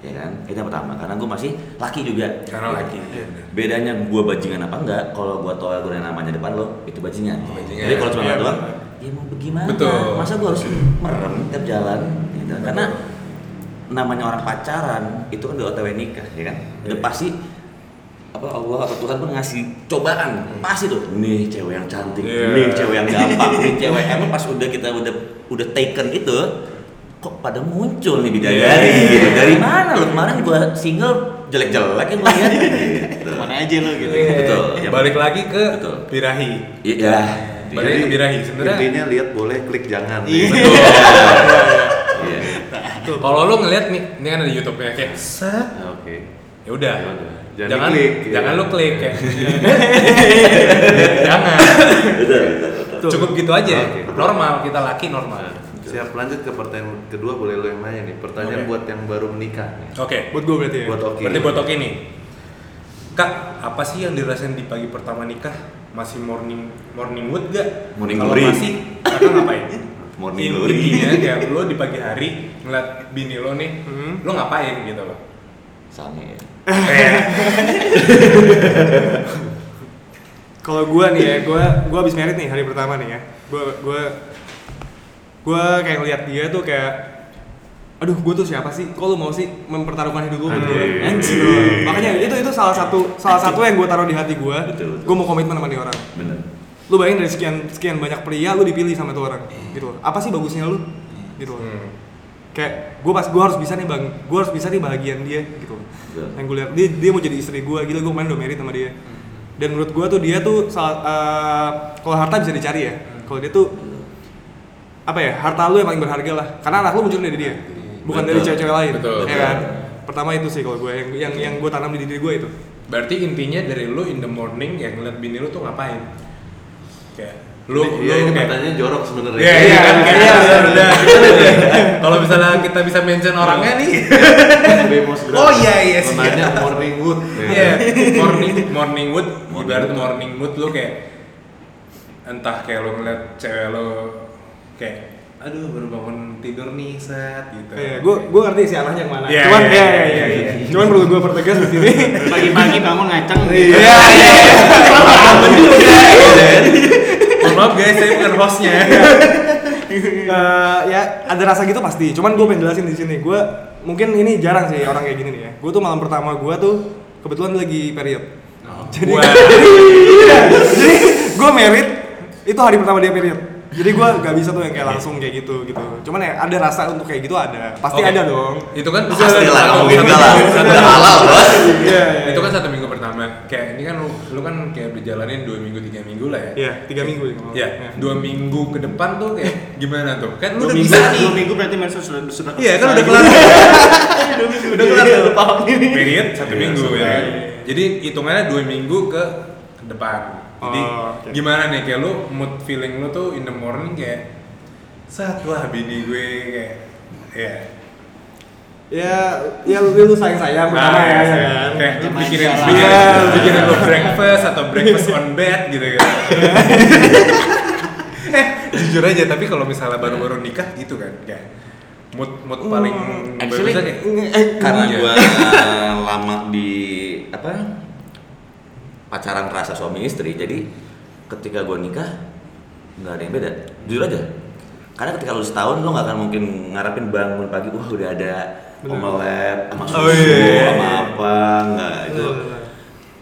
ya kan? Itu yang pertama karena gue masih laki juga. Karena lagi bedanya gue bajingan apa enggak kalau gue tau gue namanya depan lo itu bajingan, Bajingan. jadi kalau cuma ngeliat doang ya mau bagaimana? Betul. masa gue harus merem tiap jalan gitu. karena namanya orang pacaran itu kan udah otw nikah ya kan? Udah Iya. pasti apa Allah apa Tuhan pun ngasih cobaan. Pasti tuh nih cewek yang cantik Iya. nih cewek yang gampang nih cewek. Emang pas udah kita udah udah taken itu kok pada muncul nih bidadari Iya. gitu dari mana lo kemarin gua single jelek-jelek yang gua lihat gitu. Ke mana aja lo gitu. Iya. Betul. Ya, balik lagi ke Betul. birahi Iya. Balik ke birahi sebenarnya Intinya lihat boleh, klik jangan. Iya. Iya. Betul. Kalau lo ngeliat nih, ini kan ada YouTube-nya kayak set, Ya, Oke. ya udah. Ya udah. Jangan Jangan diklik, ya. jangan lo klik kayak. jangan. Betul, betul, betul. Cukup gitu aja. Oke. Normal, kita laki normal. Siap lanjut ke pertanyaan kedua boleh lo yang nanya nih. Pertanyaan Oke. buat yang baru menikah nih. Oke. Buat gue berarti ya. Buat Oki. Berarti buat Oki nih. Kak, apa sih yang dirasain di pagi pertama nikah? Masih morning morning wood gak? Morning Kalau glory. masih, kakak ngapain? Morning In- glory. Intinya kayak lo di pagi hari ngeliat bini lo nih, Hmm. lo ngapain gitu loh? Soalnya ya. Kalau gue nih ya, gue gue abis merit nih hari pertama nih ya. Gue gue gue kayak ngeliat dia tuh kayak aduh gue tuh siapa sih kok lu mau sih mempertaruhkan hidup buat gue. Gitu. makanya itu itu salah satu salah satu yang gue taruh di hati gue gue mau komitmen sama nih orang Bener. lu bayangin dari sekian sekian banyak pria lu dipilih sama tuh orang gitu loh. apa sih bagusnya lu gitu loh. Hmm. kayak gue pas gue harus bisa nih bang gue harus bisa nih bahagian dia gitu loh. Betul. yang gue lihat dia dia mau jadi istri gue gila gue main udah merit sama dia dan menurut gue tuh dia tuh salah eh, kalau harta bisa dicari ya kalau dia tuh apa ya harta lu yang paling berharga lah karena anak lu muncul dari dia bukan dari Betul. cewek-cewek lain Betul. ya kan pertama itu sih kalau gue yang yang yang gue tanam di diri gue itu Berarti intinya dari lo in the morning yang ngeliat bini lo tuh ngapain? Kayak lo Iya lo ini kayak pertanyaannya jorok sebenarnya. Iya, iya, kan kayak iya, udah, iya. udah. Kalau misalnya kita bisa mention orangnya nih. Oh, iya, iya, sih. nanya morning wood. Iya, morning morning wood, Morning ibarat morning wood lo kayak entah kayak lo ngeliat cewek lo kayak aduh baru bangun tidur nih set gitu. Iya, gue gue ngerti sih arahnya ke mana. Iya, Cuman iya, ya, iya, ya, iya. ya, Cuman perlu gue pertegas di sini. Pagi-pagi bangun ngaceng. Iya, iya. Mohon maaf guys, saya bukan hostnya. Eh, ya ada rasa gitu pasti. Cuman gue pengen jelasin di sini. Gue mungkin ini jarang sih orang kayak gini nih ya. Gue tuh malam pertama gue tuh kebetulan lagi period. Jadi, Wah. Iya. jadi gue merit itu hari pertama dia period. Jadi gue gak bisa tuh yang kayak langsung kayak gitu gitu. Cuman ya ada rasa untuk kayak gitu ada. Pasti Oke. ada dong. Itu kan Pasti lah, nggak mungkin enggak lah. Udah halal, bos. Iya, iya. itu kan satu minggu pertama kayak ini kan lu, lu kan kayak udah jalanin dua minggu tiga minggu lah ya Iya, tiga minggu. ya dua minggu ke depan tuh kayak gimana tuh kan lu Dua udah minggu, bisa nih dua minggu berarti mensos sudah sudah iya kan udah kelar Dua minggu udah kelar tuh. Paham ini. period satu Iya, minggu ya kan? jadi hitungannya dua minggu ke depan jadi Oh, oke. gimana nih kayak lu mood feeling lu tuh in the morning kayak saat wah bini gue kayak ya Ya, ya lu, lu sayang sayang pertama Ah, ya, iya, ya kan. kayak Sama bikinin lah. bikinin, Iya. bikinin lu breakfast atau breakfast on bed gitu kan eh jujur aja tapi kalau misalnya baru-baru nikah gitu kan kayak mood mood paling Actually, bagusnya kayak karena Iya. gua lama di apa pacaran rasa suami istri jadi ketika gua nikah nggak ada yang beda. Jujur aja. Karena ketika lu setahun lu nggak akan mungkin ngarepin bangun pagi wah udah ada omelet sama susu Oh, iya. sama apa. Nggak itu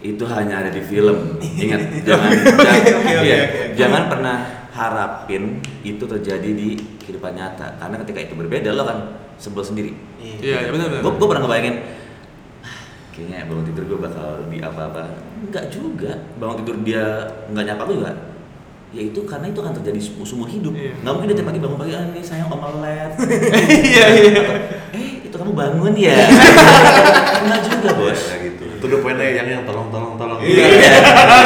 itu hanya ada di film. Ingat jangan jangan, iya, jangan pernah harapin itu terjadi di kehidupan nyata. Karena ketika itu berbeda lo kan sebel sendiri. Iya, iya, benar benar. gue gue pernah ngebayangin "Ah, kayaknya bangun tidur gue bakal di apa-apa enggak juga bangun tidur dia nggak nyapa gue juga ya itu karena itu akan terjadi seumur hidup Iya. nggak mungkin dia tiap pagi bangun pagi ah ini sayang omelet Iya, iya. eh itu kamu bangun ya enggak juga bos Ya gitu. Itu udah poinnya yang yang tolong tolong tolong. Iya, iya.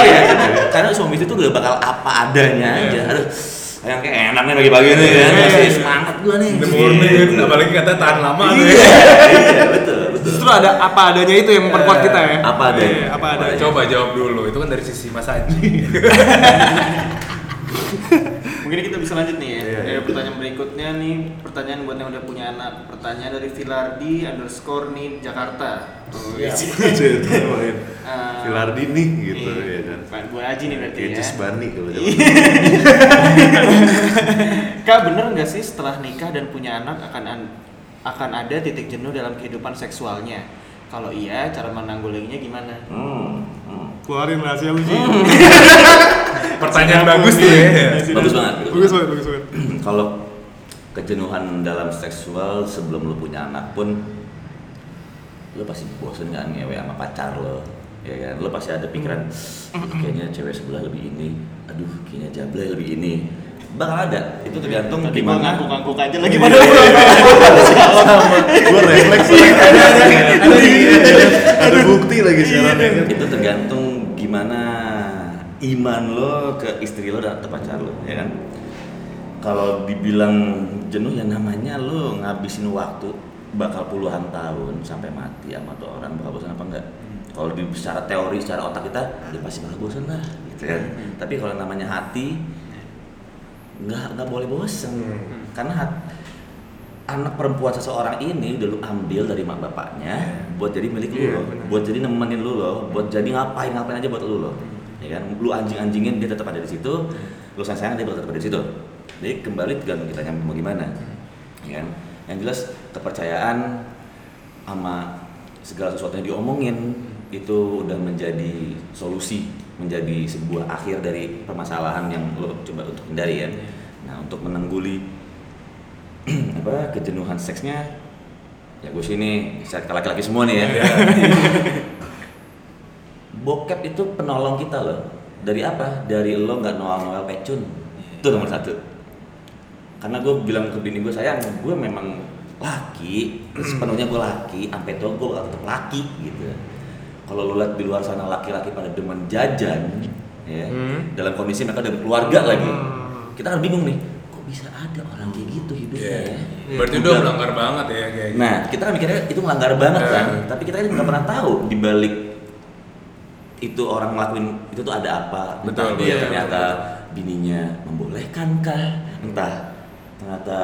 Karena suami istri tuh gak bakal apa adanya aja. Aduh, yang kayak enak nih pagi-pagi nih kan, masih semangat gua nih. the morning kan apalagi kata tahan lama tuh Iya, ya. iya, betul, betul. Justru ada apa adanya itu yang memperkuat kita ya. Apa adanya. Iya, apa adanya. coba jawab dulu itu kan dari sisi Mas Aji Mungkin kita bisa lanjut nih ya. Iya, Dari iya. pertanyaan berikutnya nih, pertanyaan buat yang udah punya anak. Pertanyaan dari Filardi underscore nih Jakarta. Oh, iya. Eh, Filardi nih gitu iya. ya kan. Bukan buat Aji nih berarti Kayak ya. Jus Bani kalau Iya. zaman. Kak bener nggak sih setelah nikah dan punya anak akan an- akan ada titik jenuh dalam kehidupan seksualnya? Kalau iya, cara menanggulanginya gimana? Hmm, hmm. Keluarin rahasia lu sih. pertanyaan bagus tuh ya Bagus banget. Bagus banget, bagus banget. Kalau kejenuhan dalam seksual sebelum lu punya anak pun lu pasti bosen kan ngewe sama pacar lo ya kan lu pasti ada pikiran "Ih, kayaknya cewek sebelah lebih ini aduh kayaknya jablay lebih ini bakal ada? Itu tergantung Tadi gimana. ngangguk-ngangguk aja lagi pada Iya. Gue refleks lagi. Ada, ada, bukti lagi sekarang. itu tergantung gimana iman lo ke istri lo dan atau pacar lo ya kan? Kalau dibilang jenuh ya namanya lo ngabisin waktu bakal puluhan tahun sampai mati sama tuh orang bakal bosan apa enggak. Kalau di secara teori secara otak kita ya pasti bakal bosan lah gitu kan? Tapi kalau namanya hati nggak nggak boleh bosan karena hat- anak perempuan seseorang ini udah lu ambil dari mak bapaknya buat jadi milik lu Iya, loh, benar. buat jadi nemenin lu loh, buat jadi ngapain ngapain aja buat lu loh, ya kan? Lu anjing anjingin dia tetap ada di situ, lu sayang sayang dia tetap ada di situ. Jadi kembali tergantung kita mau gimana, ya kan? Yang jelas kepercayaan sama segala sesuatu yang diomongin itu udah menjadi solusi, menjadi sebuah akhir dari permasalahan yang lo coba untuk hindari ya. Nah untuk menengguli apa kejenuhan seksnya ya gue sini laki-laki semua nih ya. Bokep itu penolong kita loh. Dari apa? Dari lo nggak noel noel pecun. Itu nomor satu. Karena gue bilang ke bini gue sayang gue memang laki sepenuhnya gue laki sampai tua gue tetap laki gitu kalau lo lihat di luar sana laki-laki pada demen jajan ya Hmm. dalam kondisi mereka udah berkeluarga lagi Hmm. kita kan bingung nih kok bisa ada orang kayak gitu hidupnya Iya. ya Berarti Bukan. udah melanggar banget ya kayak gitu. Nah, kita kan mikirnya itu melanggar banget kan, Eh. tapi kita kan nggak pernah tahu di balik itu orang ngelakuin itu tuh ada apa. Entah Betul, dia betul, ternyata bininya membolehkan kah? Entah ternyata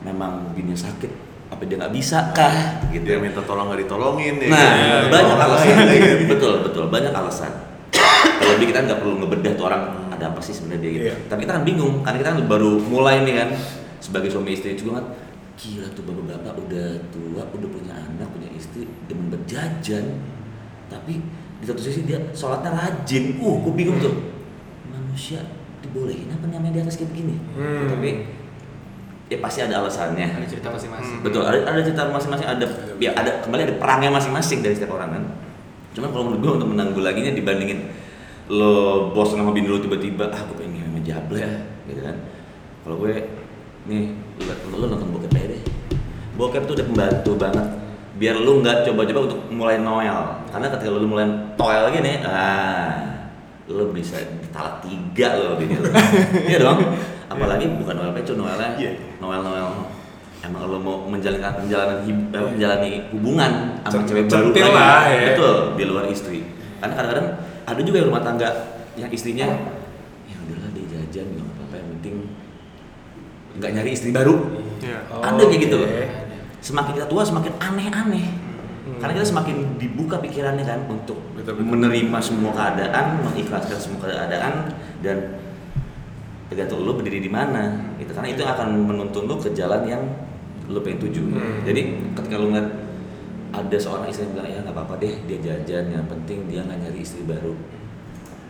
memang bininya sakit, apa dia nggak bisa kah? Gitu. Dia minta tolong nggak ditolongin ya. Nah, kan? banyak alasan. lagi. betul, betul, banyak alasan. Kalau kita nggak perlu ngebedah tuh orang ada apa sih sebenarnya dia gitu. Iya. Tapi kita kan bingung, karena kita kan baru mulai nih kan sebagai suami istri juga kan gila tuh bapak-bapak udah tua, udah punya anak, punya istri, demen berjajan. Tapi di satu sisi dia sholatnya rajin. Uh, gue bingung tuh. Manusia dibolehin apa namanya di atas kayak begini? Hmm. Tapi ya pasti ada alasannya. Ada cerita masing-masing. Betul, ada, ada cerita masing-masing, ada ya ada kembali ada perangnya masing-masing dari setiap orang kan. Cuman kalau menurut gue untuk menanggulanginya dibandingin lo bosan sama bini lo tiba-tiba ah gue pengen sama jable ya gitu kan. Kalau gue nih lo, lo nonton bokep aja deh. Bokep tuh udah membantu banget biar lu nggak coba-coba untuk mulai noel karena ketika lu mulai toel lagi nih ah lu bisa talak tiga lo bini lo iya dong apalagi bukan noel peco noelnya Iya. noel noel emang lo mau menjalankan menjalani eh, menjalani hubungan sama cewek baru lagi lah, ya. betul di luar istri karena kadang-kadang ada juga yang rumah tangga yang istrinya ya udahlah dia jajan nggak apa-apa yang penting nggak nyari istri baru Iya. ada kayak gitu Oke. semakin kita tua semakin aneh-aneh karena kita semakin dibuka pikirannya kan untuk Betul, betul. menerima semua keadaan mengikhlaskan semua keadaan dan tergantung lo berdiri di mana gitu. Karena itu akan menuntun lo ke jalan yang lo pengen tuju Hmm. jadi ketika lo ngeliat ada seorang istri yang bilang ya nggak apa-apa deh dia jajan yang penting dia nggak nyari istri baru.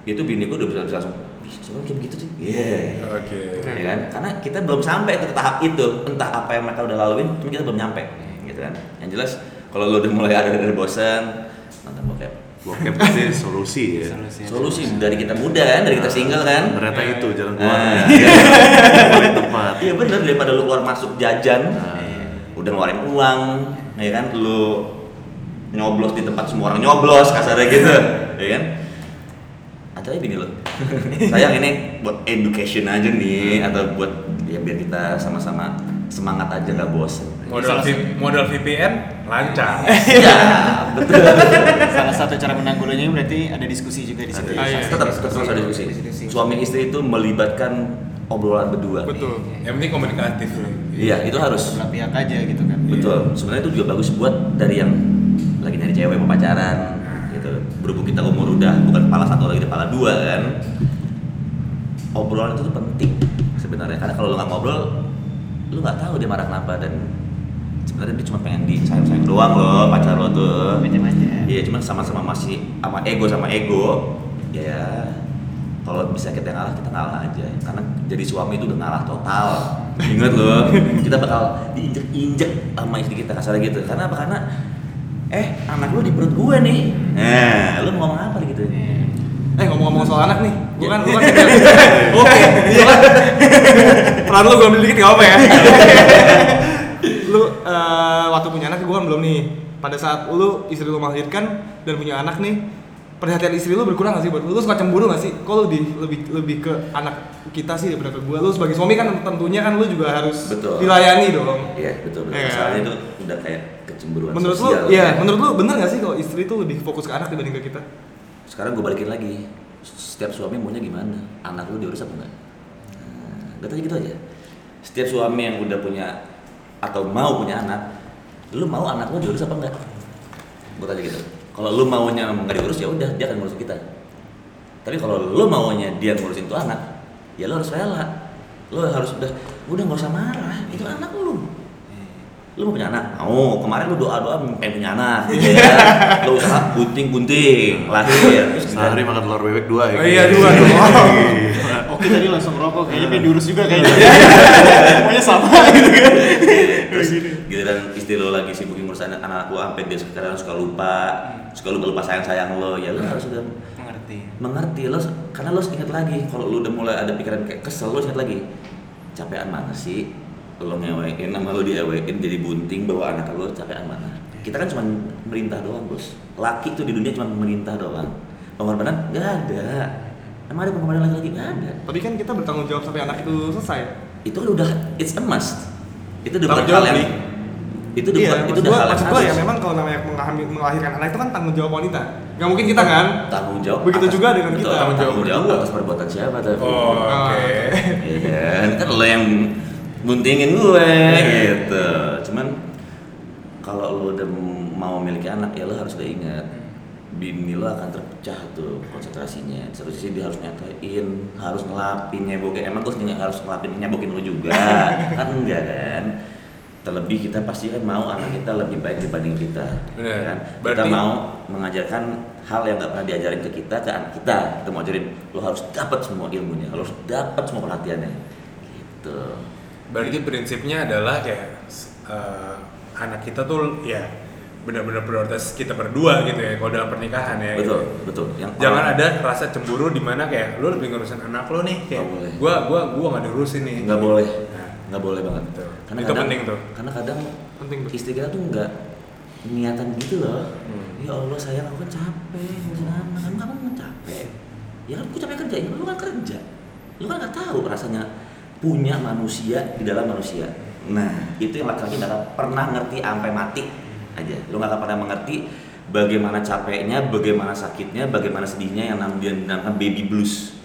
Itu bini gue udah bisa, bisa langsung soalnya kayak begitu sih. Iya. Oke. ya kan? Karena kita belum sampai ke tahap itu entah apa yang mereka udah laluin cuma kita belum nyampe gitu kan? Yang jelas kalau lo udah mulai ada dari bosan nonton bokep Bokep pasti solusi ya. Solusi. solusi dari kita muda kan dari kita single kan Ternyata itu jalan Nah, keluarnya. iya. Paling tepat. iya bener daripada lu keluar masuk jajan Nah. udah ngeluarin uang ya kan lu nyoblos di tempat semua orang nyoblos kasarnya gitu ya kan ada aja bini lo sayang ini buat education aja nih atau buat ya biar kita sama-sama semangat aja nggak bosen Modal, V- modal VPN lancar. ya betul Salah satu cara menanggulannya berarti ada diskusi juga di situ. Ah, iya. tetap tetap harus ada diskusi Diskusi. suami istri itu melibatkan obrolan berdua Betul. Yang penting komunikatif. iya itu harus Belah pihak aja gitu kan. Betul. Sebenarnya itu juga bagus buat dari yang lagi nyari cewek mau pacaran gitu. Berhubung kita umur udah bukan kepala satu lagi kepala dua kan. Obrolan itu tuh penting sebenarnya karena kalau lo nggak ngobrol lu nggak tahu dia marah kenapa dan sebenarnya dia cuma pengen disayang-sayang doang loh pacar lo tuh. Manja-manja. Iya, cuman sama-sama masih sama ego sama ego. Ya kalau bisa kita ngalah kita ngalah aja karena jadi suami itu udah ngalah total ingat loh kita bakal diinjek-injek sama istri kita kasar gitu karena apa karena eh anak lu di perut gue nih nah lu mau ngomong apa gitu Eh ngomong-ngomong soal anak nih, gua Ya. kan gua kan Oke, kan peran lu gua ambil dikit gak apa ya. lu eh, pada saat lu istri lu melahirkan dan punya anak nih perhatian istri lu berkurang gak sih buat lu? Lu suka cemburu gak sih? Kok lu di, lebih lebih ke anak kita sih daripada ke gua? Lu sebagai suami kan tentunya kan lu juga harus Betul. dilayani dong. Iya betul betul. Iya. Masalahnya itu udah kayak kecemburuan Menurut lu, sosial. iya, menurut lu bener gak sih kalau istri tuh lebih fokus ke anak dibanding ke kita? Sekarang gue balikin lagi. Setiap suami maunya gimana? Anak lu diurus apa enggak? Nah, udah tanya gitu aja. Setiap suami yang udah punya atau mau punya anak, lu mau anak lu diurus apa enggak? Gue tanya gitu. Kalau lu maunya nggak diurus ya udah dia akan ngurus kita. Tapi kalau lu maunya dia ngurusin tuh anak, ya lu harus rela. Lu harus udah udah nggak usah marah. Itu anak lu. Lu mau punya anak? Mau. Kemarin lu doa-doa pengen punya anak gitu ya. lu usaha bunting-bunting lahir. Terus Sehari makan telur bebek dua ya. Oh iya, dua dong. Oke tadi langsung rokok kayaknya pengen diurus juga kayaknya. Semuanya sama gitu kan. terus giliran istri lo lagi sibuk ngurus anak anak lo sampai dia sekarang suka lupa suka lupa lupa sayang sayang lo ya lo harus udah Mengerti. mengerti lo karena lo harus ingat lagi kalau lo udah mulai ada pikiran kayak kesel lo ingat lagi capean mana sih lo ngewein sama lo diewein jadi bunting bawa anak lo capean mana kita kan cuma merintah doang bos laki tuh di dunia cuma merintah doang pengorbanan nggak ada emang ada pengorbanan laki-laki nggak ada Tapi kan kita bertanggung jawab sampai anak itu selesai. itu kan udah it's a must itu udah bukan hal yang itu udah iya, bukan- itu udah hal yang ya harus. memang kalau namanya melahirkan anak itu kan tanggung jawab wanita. Gak mungkin kita kan? tanggung jawab Begitu atas- juga dengan betul, kita. tanggung jawab, Tanggung jawab atas perbuatan siapa tapi Oh, oke. Iya kan kan lo yang buntingin gue gitu. Cuman kalau lo udah mau memiliki anak ya lo harus udah ingat bini lo akan terpecah tuh konsentrasinya. Di satu sisi dia harus nyatain harus ngelapin nyebokin. Emang gue nggak harus ngelapin nyebokin lo juga. Kan enggak kan? Terlebih kita pasti kan mau anak kita lebih baik dibanding kita Benar. ya kan? kita Berarti- mau mengajarkan hal yang nggak pernah diajarin ke kita ke anak kita. Kita mau ajarin lo harus dapat semua ilmunya lo harus dapat semua perhatiannya gitu Berarti prinsipnya adalah kayak eh, anak kita tuh ya benar-benar prioritas kita berdua gitu ya kalau dalam pernikahan ya. betul gitu. betul yang Jangan orang- ada rasa cemburu di mana kayak lu lebih ngurusin anak lo nih kayak Nggak boleh. gua gua gua nggak diurusin nih. nggak boleh Nah, nggak boleh banget Betul. karena Itu kadang, penting tuh. karena kadang Penting tuh. istri kita tuh nggak niatan gitu loh Hmm. ya Allah sayang aku kan capek ngurusin anak kamu kamu kan capek ya kan aku capek kerja ya lu kan kerja lu kan nggak tahu rasanya punya manusia di dalam manusia. Nah. Itu yang laki-laki nggak akan pernah ngerti sampai mati aja. Lu nggak akan pernah mengerti bagaimana capeknya bagaimana sakitnya bagaimana sedihnya yang nam- dia dinamakan baby blues.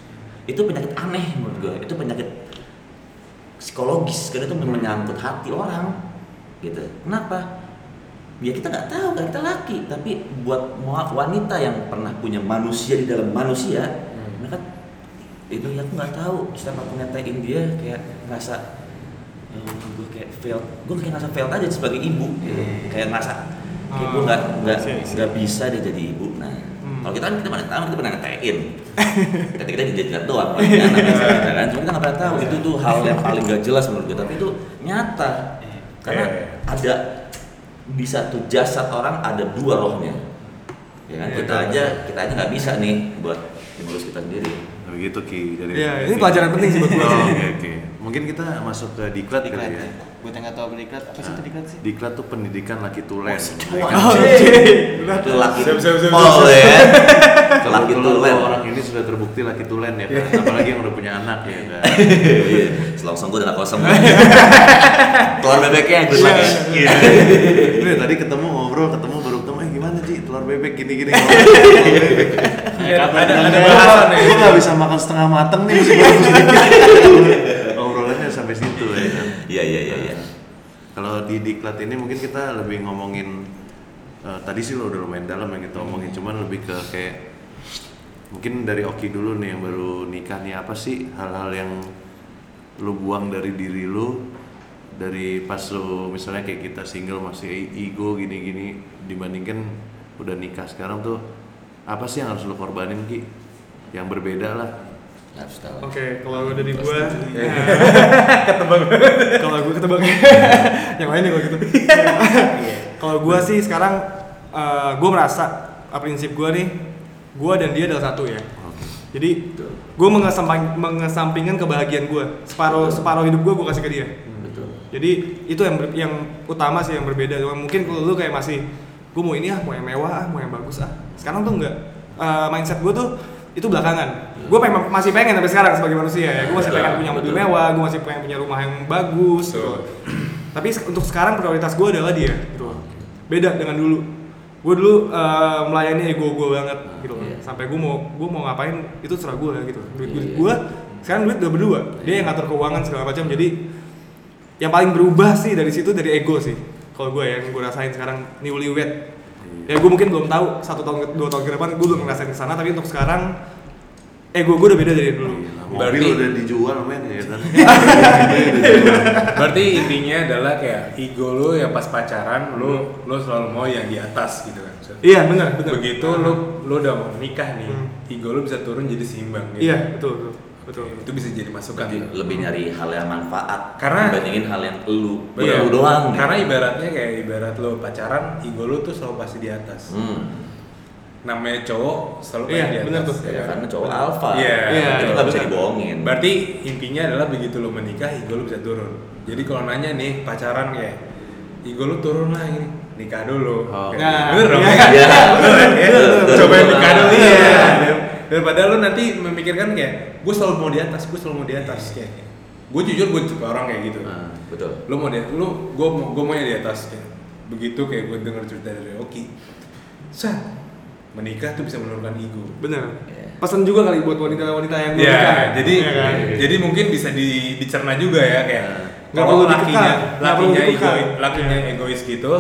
Itu penyakit aneh menurut gue itu penyakit psikologis karena itu menyangkut hati orang gitu. Kenapa? Ya kita nggak tahu kan kita laki. Tapi buat wanita yang pernah punya manusia di dalam manusia itu ya aku nggak tahu. Setiap aku nyatain dia kayak ngerasa ya Allah, gue kayak fail gue kayak ngerasa fail aja sebagai ibu gitu. kayak ngerasa kayak gue nggak nggak see. nggak bisa dia jadi ibu. Nah Hmm. kalau kita kan kita pernah tahu kita pernah ngetain ketika kita dijilat doang kita kan. Cuma kita nggak pernah tahu. Itu tuh hal yang paling gak jelas menurut gue tapi itu nyata. Karena Iya. ada di satu jasad orang ada dua rohnya. Ya kan? Iya, kita aja kita aja nggak bisa nih buat mengurus kita sendiri Begitu Ki. Jadi Iya, ini pelajaran penting sih buat Oh, gua. Oke oke. Mungkin kita masuk ke diklat Diklat kali ya. ya. Buat yang nggak tahu diklat, apa sih itu diklat sih? Diklat tuh pendidikan laki tulen. Oh, itu laki pol siap. ya laki tulen orang ini sudah terbukti laki tulen ya kan. Apalagi yang udah punya anak ya kan. Iya, selongsong gue udah kosong telur bebeknya gue pakai Iya. Ini tadi ketemu ngobrol, ketemu baru ketemu eh gimana Ci telur bebek gini-gini. Telur bebek. Ada ada ada Gua bahasan nih. Gue gak bisa makan setengah mateng nih masih bagus dikit. Ngobrolannya sampai situ ya kan. iya iya iya iya Kalau di diklat ini mungkin kita lebih ngomongin eh, tadi sih lo udah lumayan dalam yang kita omongin, cuman lebih ke kayak mungkin dari Oki dulu nih yang baru nikah nih apa sih hal-hal yang lu buang dari diri lu dari pas lu misalnya kayak kita single masih ego gini-gini dibandingkan udah nikah sekarang tuh apa sih yang harus lu korbanin ki yang berbeda lah tahu Oke, kalau dari gua Iya. ketebak. kalau gua ketebak. yang lain ya kalau gitu. kalau gua sih sekarang eh, gua merasa eh, prinsip gua nih, gua dan dia adalah satu ya. Jadi gua mengesamping, mengesampingkan kebahagiaan gua. Separuh separuh hidup gua gua kasih ke dia. betul Jadi itu yang ber- yang utama sih yang berbeda. Mungkin kalau lu kayak masih gue mau ini ah mau yang mewah ah mau yang bagus ah. Sekarang tuh enggak Eh, mindset gue tuh itu belakangan. Gue pengen masih pengen sampai sekarang sebagai manusia ya. Gue masih Betul, pengen punya mobil betul. mewah gue masih pengen punya rumah yang bagus gitu. Tapi untuk sekarang prioritas gue adalah dia gitu. Beda dengan dulu. Gue dulu eh, melayani ego gue banget gitu. Iya. sampai gue mau gue mau ngapain itu serah gue gitu. Duit duit Iya. gue sekarang duit udah berdua. Dia yang ngatur keuangan segala macam. Jadi yang paling berubah sih dari situ dari ego sih kalau gue yang gue rasain sekarang newlywed ya gue mungkin belum tahu satu tahun dua tahun ke depan gue belum ngerasain ke sana tapi untuk sekarang ego gue udah beda dari dulu. Mobil Berarti- udah dijual men ya kan. Berarti intinya adalah kayak ego lu yang pas pacaran lu lu selalu mau yang di atas gitu kan. So, iya benar benar. Begitu lu lu udah mau nikah nih, Hmm. ego lu bisa turun jadi seimbang gitu. iya betul betul betul Itu bisa jadi masukan. Lebih, lebih nyari hal yang manfaat Karena- dibandingin hal yang buat Iya. lu doang nih. Karena ibaratnya kayak ibarat lu pacaran, ego lu tuh selalu pasti di atas. hmm. Namanya cowok selalu Iya, di atas. bener tuh. ya ya, kan? karena cowok alfa Iya. Iya. itu nggak bisa dibohongin Berarti intinya adalah begitu lu menikah, ego lu bisa turun. Jadi kalau nanya nih pacaran kayak ego lu turun lah ini nikah dulu. Oh. Nah, bener dong iya. ya? Iya. Bener ya? Coba nikah dulu Iya. ya. Daripada lu nanti memikirkan kayak gue selalu mau di atas, gue selalu mau di atas kayak. Gue jujur gue tipe orang kayak gitu. Nah, betul Lu mau di lu gue mau gue maunya di atas kayak. Begitu kayak gue denger cerita dari Oki. Sah, menikah tuh bisa menurunkan ego. benar Iya. pesan juga kali buat wanita-wanita yang belum Ya, nikah jadi Iya kan? jadi mungkin bisa di, dicerna juga ya kayak Nggak kalau perlu lakinya lakinya perlu ego, dikekang. lakinya Iya. egois gitu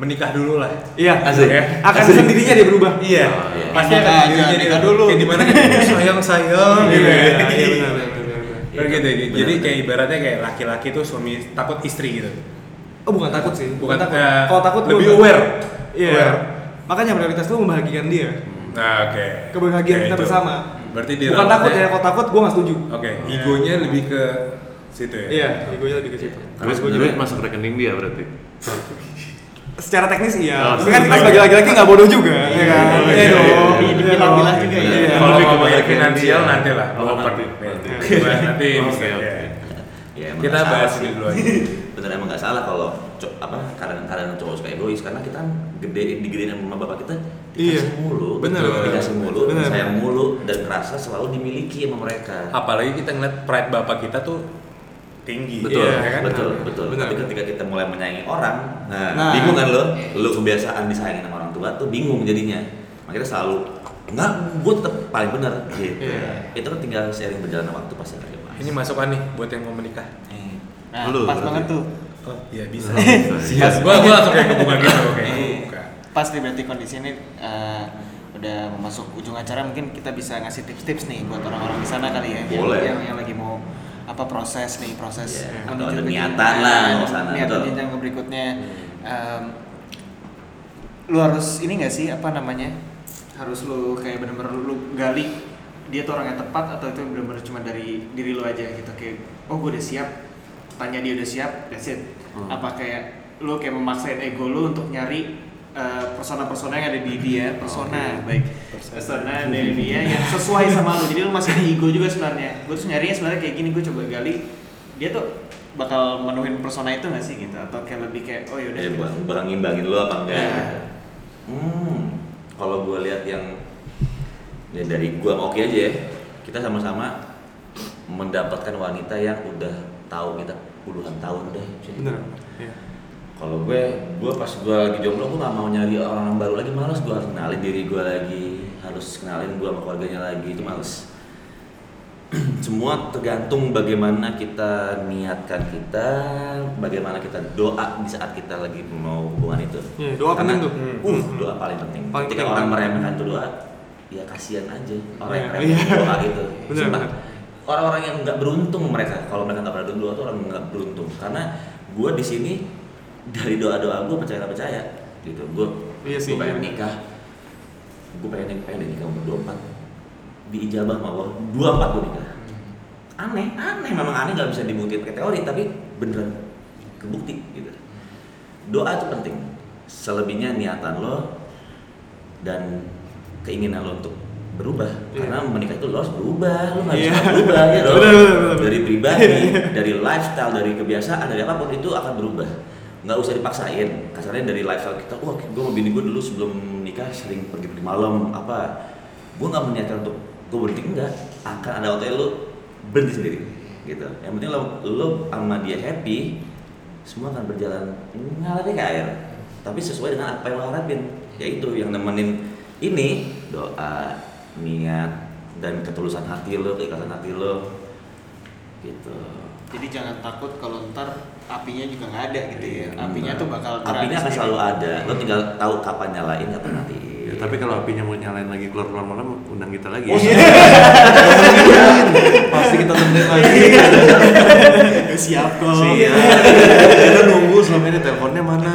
menikah dulu lah. iya Asik. Ya. akan Asik. sendirinya dia berubah Iya. iya. Pasti akan sendirinya dia nikah dulu. Kayak di mana kayak sayang sayang gitu. iya ya. iya benar benar benar. Kan gitu, ya. Jadi kayak ibaratnya kayak laki-laki tuh suami takut istri gitu. oh bukan takut sih Bukan takut eh, kalau takut lebih aware. iya Aware. makanya prioritas lu membahagiakan dia Nah, oke. kebahagiaan Kayak kita itu. bersama Berarti bukan dirawatnya- takut ya kalau takut gue nggak setuju Oke, egonya lebih ke situ ya. iya egonya lebih ke situ juga- duit masuk rekening dia berarti. secara teknis iya Oh, tapi kan kita sebagai laki-laki nggak bodoh juga ya kan Iya, iya iya, dong iya. Dipilah-pilah juga ya. Iya. Kalau Lebih ke finansial nanti lah, Oh, open. nanti, nanti. Oke, bisa. oke. ya. Emang Kita bahas ini dulu aja. Bener emang nggak salah kalau apa kadang-kadang cowok suka egois karena kita gede digedein sama bapak kita dikasih Iya. mulu, Bener. dikasih mulu, Bener. sayang mulu dan kerasa selalu dimiliki sama mereka. Apalagi kita ngeliat pride bapak kita tuh tinggi. Betul, Iya, ya kan? betul, betul. Bener. Tapi ketika kita mulai menyayangi orang, nah, Nah. bingung kan lo? Lo kebiasaan disayangin sama orang tua tuh bingung jadinya. Makanya selalu enggak, gue tetap paling benar gitu. Iya. Itu kan tinggal seiring berjalannya waktu pasti akan lepas. Ini masukan nih buat yang mau menikah. Nah, Lu pas berarti. banget tuh. Oh, iya bisa. Siap. Gua gua langsung kayak kebuka gitu, kayak Eh, kebuka. Pas nih berarti kondisi ini eh, udah mau masuk ujung acara mungkin kita bisa ngasih tips-tips nih buat orang-orang di sana kali ya. yang- Boleh. Yang, yang lagi mau apa proses nih proses Iya, menuju atau ada niatan lah mau sana, niatan jenjang ke berikutnya Em, lu harus ini gak sih apa namanya harus lu kayak bener-bener lu gali dia tuh orang yang tepat atau itu bener-bener cuma dari diri lu aja gitu kayak oh gue udah siap tanya dia udah siap that's it. Hmm. apa kayak lu kayak memaksain ego lu untuk nyari persona-persona yang ada di dia. Persona. baik. Persona dari dia yang sesuai sama lu. Jadi lu masih di ego juga sebenarnya. Gue tuh nyarinya sebenarnya kayak gini gue coba gali. Dia tuh bakal menuhin persona itu gak sih gitu? Atau kayak lebih kayak oh yaudah Ya, bang, bang ngimbangin lo apa enggak? Iya. Hmm, kalau gue lihat yang ya dari gua sama Oki aja ya, kita sama-sama mendapatkan wanita yang udah tahu kita puluhan tahun udah. bener iya Kalau gue, gue pas gue lagi jomblo, gue gak mau nyari orang baru lagi, males gue harus kenalin diri gue lagi, harus kenalin gue sama keluarganya lagi, itu males. Semua tergantung bagaimana kita niatkan kita, bagaimana kita doa di saat kita lagi mau hubungan itu. Iya, doa Karena, penting tuh. Uh, Hmm. doa paling penting. Paling Ketika penting. orang meremehkan itu doa, ya kasihan aja orang yang Iya, meremehkan iya. doa itu. Bener. Orang-orang yang nggak beruntung mereka, kalau mereka nggak pernah berdoa tuh orang nggak beruntung. Karena gue di sini dari doa-doa gue percaya nggak percaya, gitu. Gue Iya sih, gue pengen iya. nikah, gue pengen pengen nikah umur dua empat, diijabah sama Allah dua empat gue nikah. Aneh, aneh memang aneh nggak bisa dibuktiin pakai teori, tapi beneran kebukti gitu. Doa itu penting. Selebihnya niatan lo dan keinginan lo untuk berubah Iya. karena menikah itu lo harus berubah lo nggak Iya. bisa berubah ya dong bener. dari pribadi dari lifestyle dari kebiasaan dari apa pun itu akan berubah nggak usah dipaksain. Kasarnya dari lifestyle kita wah gue sama bini gue dulu sebelum nikah sering pergi pergi malam apa? Gue nggak meniatkan untuk gue berhenti. Enggak akan ada waktunya lu berhenti sendiri gitu. Yang penting lo lo sama dia happy semua akan berjalan ngalir kayak air. Tapi sesuai dengan apa yang lo harapin. Yaitu yang nemenin ini doa niat dan ketulusan hati lo keikhlasan hati lo gitu. Jadi jangan takut kalau ntar apinya juga nggak ada gitu ya. Iya, Apinya tuh bakal apinya akan selalu ada lo tinggal tahu kapan nyalain kapan mati Ya, tapi kalau apinya mau nyalain lagi keluar keluar malam undang kita lagi. Oh, ya. Pasti kita temenin lagi. Siap kok. Iya. Kita nunggu selama ini teleponnya mana.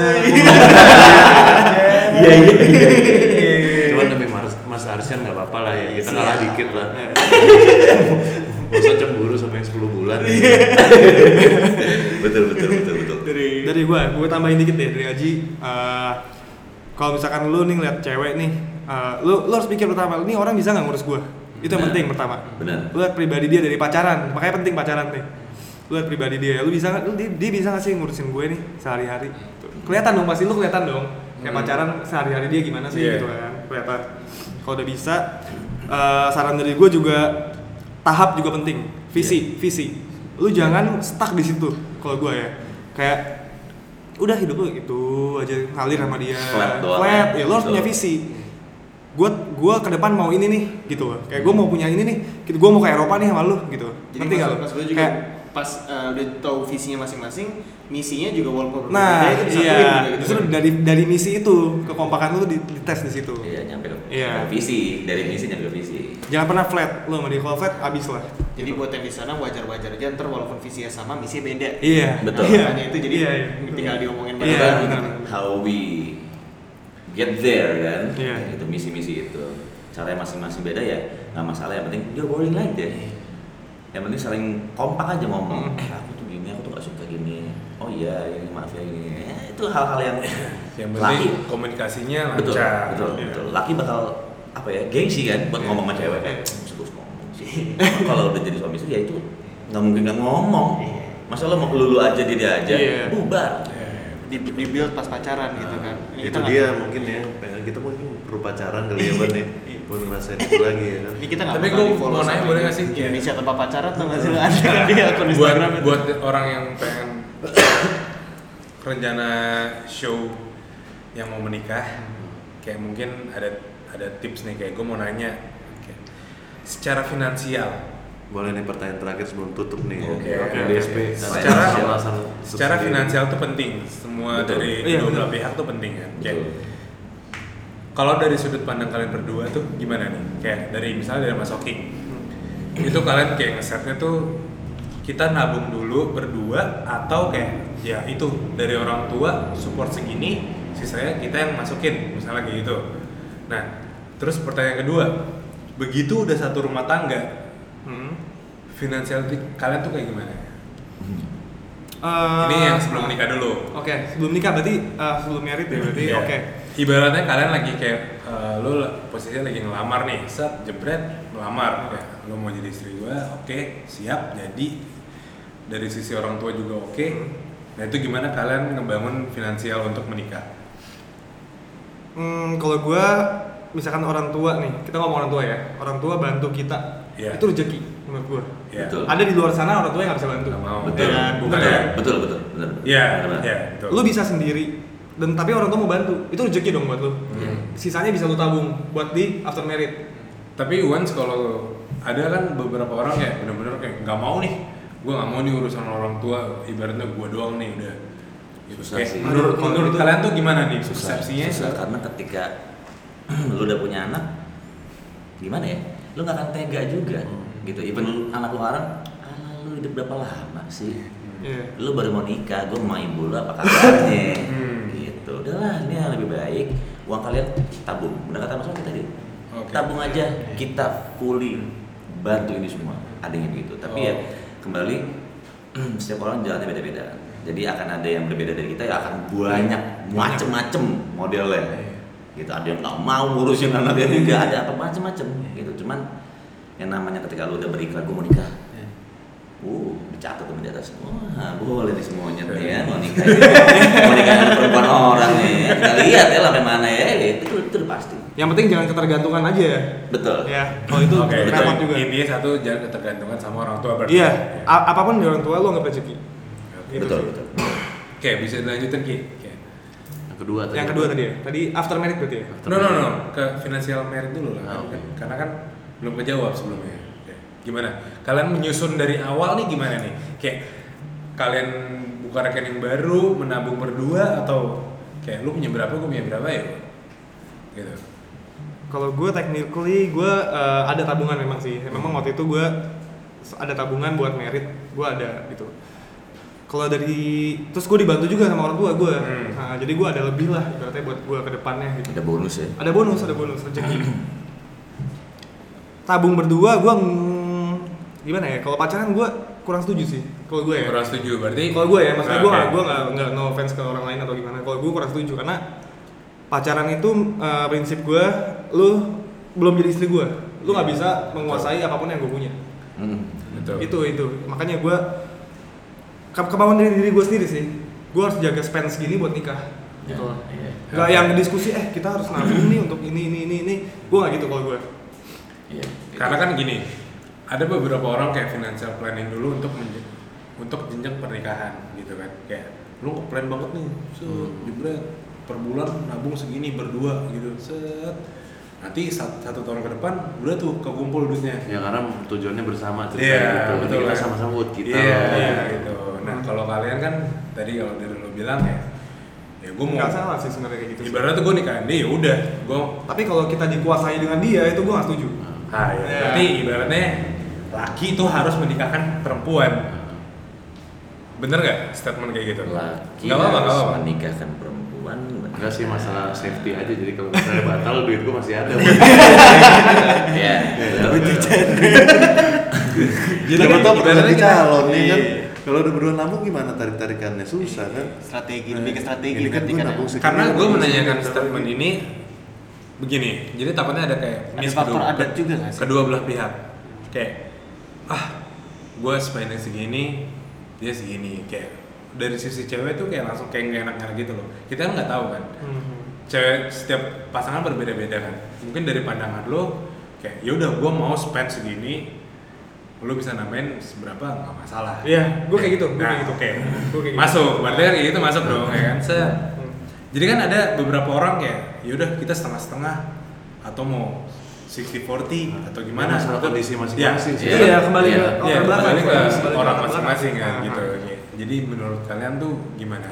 iya iya iya Cuman demi Mas, Arsyan nggak apa-apa lah ya. Kita ngalah dikit lah. Gak usah cemburu sampai 10 bulan. betul betul betul betul. Dari dari gue gue tambahin dikit deh dari Aji. Eh, kalau misalkan lu nih ngeliat cewek nih eh, lu lu harus pikir pertama ini orang bisa nggak ngurus gue itu yang penting pertama. Benar. lu lihat pribadi dia dari pacaran makanya penting pacaran nih. Lu lihat pribadi dia lu bisa lu dia, dia bisa nggak sih ngurusin gue nih sehari-hari? Kelihatan dong pasti lu kelihatan dong. Kayak Hmm. pacaran sehari-hari dia gimana sih Iya. gitu kan kelihatan. Kalau udah bisa eh, saran dari gue juga tahap juga penting. Visi visi. Lu jangan stuck di situ kalau gue ya. Kayak udah hidup lu itu aja ngalir sama dia. Flat doang flat. Ya. ya lu harus punya visi. Gue gue ke depan mau ini nih gitu kayak gue mau punya ini nih gitu. Gue mau ke Eropa nih sama lu gitu. Jadi gue juga kayak pas eh, udah tahu visinya masing-masing, misinya juga walaupun nah berbeda, itu iya gitu justru kan. dari dari misi itu kekompakan lu tuh di, dites di situ iya nyampe ke Iya. visi dari visi nyampe ke visi jangan pernah flat lu sama dia kalau flat abis lah Jadi buat yang di sana wajar-wajar aja ntar walaupun visinya sama, misinya beda. iya Betul. iya. Makanya itu jadi iya, iya. tinggal diomongin Iya, benar. gitu. how we get there kan Iya. itu misi-misi itu caranya masing-masing beda ya nggak masalah yang penting you're boring like that yang penting saling kompak aja ngomong. Mm. eh, aku tuh gini aku tuh gak suka gini. Oh iya ini maaf ya ini. Eh, itu hal-hal yang Yang laki. penting komunikasinya betul lancar. betul Iya. betul. Laki bakal apa ya gengsi kan buat Iya. ngomong sama cewek. Eh terus ngomong sih. Kalau udah jadi suami istri ya itu nggak mungkin nggak ngomong. Masa lo mau kelulu aja dia dia aja? Iya. bubar. Di, di build pas pacaran gitu kan. Ini itu kita nggak- dia mungkin ya. Pengen kita mungkin perlu pacaran kali ya Ban ya buat ngerasain itu lagi ya kan Ini kita nggak Tapi di-follow mau nanya boleh nggak sih? Indonesia tanpa pacaran tuh nggak sih? Ada kan dia akun buat Instagram itu. buat orang yang pengen rencana show yang mau menikah kayak mungkin ada ada tips nih kayak gue mau nanya kayak, secara finansial boleh nih pertanyaan terakhir sebelum tutup nih ya. Oke, Oke, oke, DSP oke. dan Secara- alasan secara finansial tuh penting semua Betul. dari Iya, kedua belah pihak tuh penting kan kayak Betul. Kalau dari sudut pandang kalian berdua tuh gimana nih kayak dari misalnya dari Mas Oki itu kalian kayak ngesetnya tuh kita nabung dulu berdua atau kayak ya itu dari orang tua support segini sisanya kita yang masukin misalnya kayak gitu nah terus pertanyaan kedua begitu udah satu rumah tangga Hmm. finansial kalian tuh kayak gimana Eh, ini yang sebelum menikah dulu Oke, sebelum nikah berarti eh, sebelum merit ya berarti. Iya. Oke. Ibaratnya kalian lagi kayak eh, lu posisinya lagi ngelamar nih, set jebret melamar kayak lu mau jadi istri gua, oke, siap jadi dari sisi orang tua juga oke. Nah, itu gimana kalian ngebangun finansial untuk menikah? Hmm, kalau gua misalkan orang tua nih, kita ngomong orang tua ya. Orang tua bantu kita. Iya. Itu rezeki menurut gua. Ya. Betul. Ada di luar sana orang tua yang nggak bisa bantu. Nggak mau. betul Ya, bukan betul. ya? betul betul Iya, Benar. iya, betul. Lu bisa sendiri dan tapi orang tua mau bantu. Itu rezeki dong buat lu. Hmm. Sisanya bisa lu tabung buat di after merit. Tapi once kalau ada kan beberapa orang kayak bener-bener kayak nggak mau nih, gua nggak mau nih urusan orang tua, ibaratnya gua doang nih udah. Gitu. Susah Kayak sih. Menurut, menurut itu- kalian tuh gimana nih susah persepsinya? susah karena ketika lu udah punya anak gimana ya lu nggak akan tega juga gitu even lu- anak lu haram "Alah, lu hidup berapa lama sih Iya. lu baru mau nikah gue mau ibu lu apa kabarnya Hmm. Udahlah ini yang lebih baik. Uang kalian tabung. Benar kata mas Oki tadi? Oke. tabung aja. Kita fully bantu ini semua. Ada yang gitu. Tapi ya Oh. kembali setiap orang jalannya beda-beda. Jadi akan ada yang berbeda dari kita ya akan banyak macem-macem modelnya. Gitu. Ada yang nggak mau ngurusin anak dia juga ada apa macem-macem. Gitu. Cuman yang namanya ketika lu udah berikhlas gue mau nikah uh dicatat tuh di atas wah boleh nih semuanya nih ya mau nikah mau nikah dengan perempuan orang nih kita lihat ya sampai mana ya itu itu udah pasti Yang penting jangan ketergantungan aja ya. betul Ya, kalau itu Oke, repot juga. Intinya satu jangan ketergantungan sama orang tua berarti. Iya, Ya. apa pun dari orang tua lo nggak rezeki. Gitu betul sih. betul Oke, bisa dilanjutin Ki. Oke. Yang kedua tadi. Yang kedua tadi ya, tadi after married berarti ya. No, no, no, ke financial merit dulu lah. Ah, oke. Karena kan belum kejawab sebelumnya. Gimana? Kalian menyusun dari awal nih gimana nih? Kayak kalian buka rekening baru, menabung berdua atau kayak lu punya berapa, gue punya berapa ya? Gitu. Kalau gue technically gue eh, ada tabungan memang sih. Memang waktu itu gue ada tabungan buat merit, gue ada gitu. Kalau dari terus gue dibantu juga sama orang tua gue. Hmm. Nah, jadi gue ada lebih lah ibaratnya buat gue ke depannya gitu. ada bonus ya Ada bonus, ada bonus rezeki. Tabung berdua gue gimana ya? Kalau pacaran gue kurang setuju sih. Kalau gue ya. Kurang setuju berarti. Kalau gue ya, maksudnya gue gue nggak nggak no offense ke orang lain atau gimana. Kalau gue kurang setuju karena pacaran itu eh, prinsip gue, lu belum jadi istri gue, lu nggak bisa menguasai apa pun yang gue punya. Hmm. Betul. Itu itu, makanya gue ke kemauan dari diri gue sendiri sih. Gue harus jaga spend segini buat nikah. Ya, Gitu. loh. iya. Gak yang diskusi, eh kita harus nabung nih untuk ini ini ini ini. Gue nggak gitu kalau gue. Iya. Karena kan gini, ada beberapa orang kayak financial planning dulu untuk menje- untuk jenjang pernikahan gitu kan. Kayak lu plan banget nih, set, jebret per bulan nabung segini berdua gitu, set. Nanti satu, satu tahun ke depan udah tuh kekumpul duitnya. Ya karena tujuannya bersama Iya, ceritanya gitu. Betul, kita kan? sama-sama buat kita. Iya, loh. iya, gitu. Nah, kalau kalian kan tadi kalau dari lo bilang ya, ya gue mau Nggak salah sih sebenarnya kayak gitu. sih. ibaratnya gue nikahin dia ya udah, gue Tapi kalau kita dikuasai dengan dia itu gue nggak setuju. Nah, ya. Iya. berarti ibaratnya laki itu harus menikahkan perempuan. Bener nggak statement kayak gitu? laki apa-apa, nggak harus apa-apa. menikahkan perempuan Enggak sih masalah safety aja jadi kalau misalnya batal duit gua masih ada. ya Tapi. Jadi Siapa tahu pernah ibaratnya ganti kita- calon nih kan. Iya. Kalau udah berdua nabung gimana tarik-tarikannya susah kan? Strategi, lebih ke strategi Ini kan gua kan ya. Karena gue menanyakan statement ini begini, jadi takutnya ada kayak Ada faktor kedua- adat juga nggak sih? Kedua belah pihak, kayak ah gue spending segini, dia segini, kayak dari sisi cewek tuh kayak langsung kayak nggak enak-enak gitu loh. Kita kan nggak tahu kan, cewek setiap pasangan berbeda-beda kan. Mungkin dari pandangan lo kayak ya udah gue mau spend segini, lo bisa nambahin seberapa nggak masalah. Iya, gue kayak gitu. Gue Nah, kayak gitu. oke. Kayak gitu. Masuk, berarti kan gitu masuk dong ya kan. Set. Hmm. Jadi kan ada beberapa orang kayak yaudah kita setengah-setengah atau mau 60-40 atau gimana Masalah Itu- kondisi Ya, masing-masing sih. Iya, iya, kembali Iya. ke Iya, latar belakang. kembali ke orang masing-masing kan gitu. Jadi menurut kalian tuh gimana?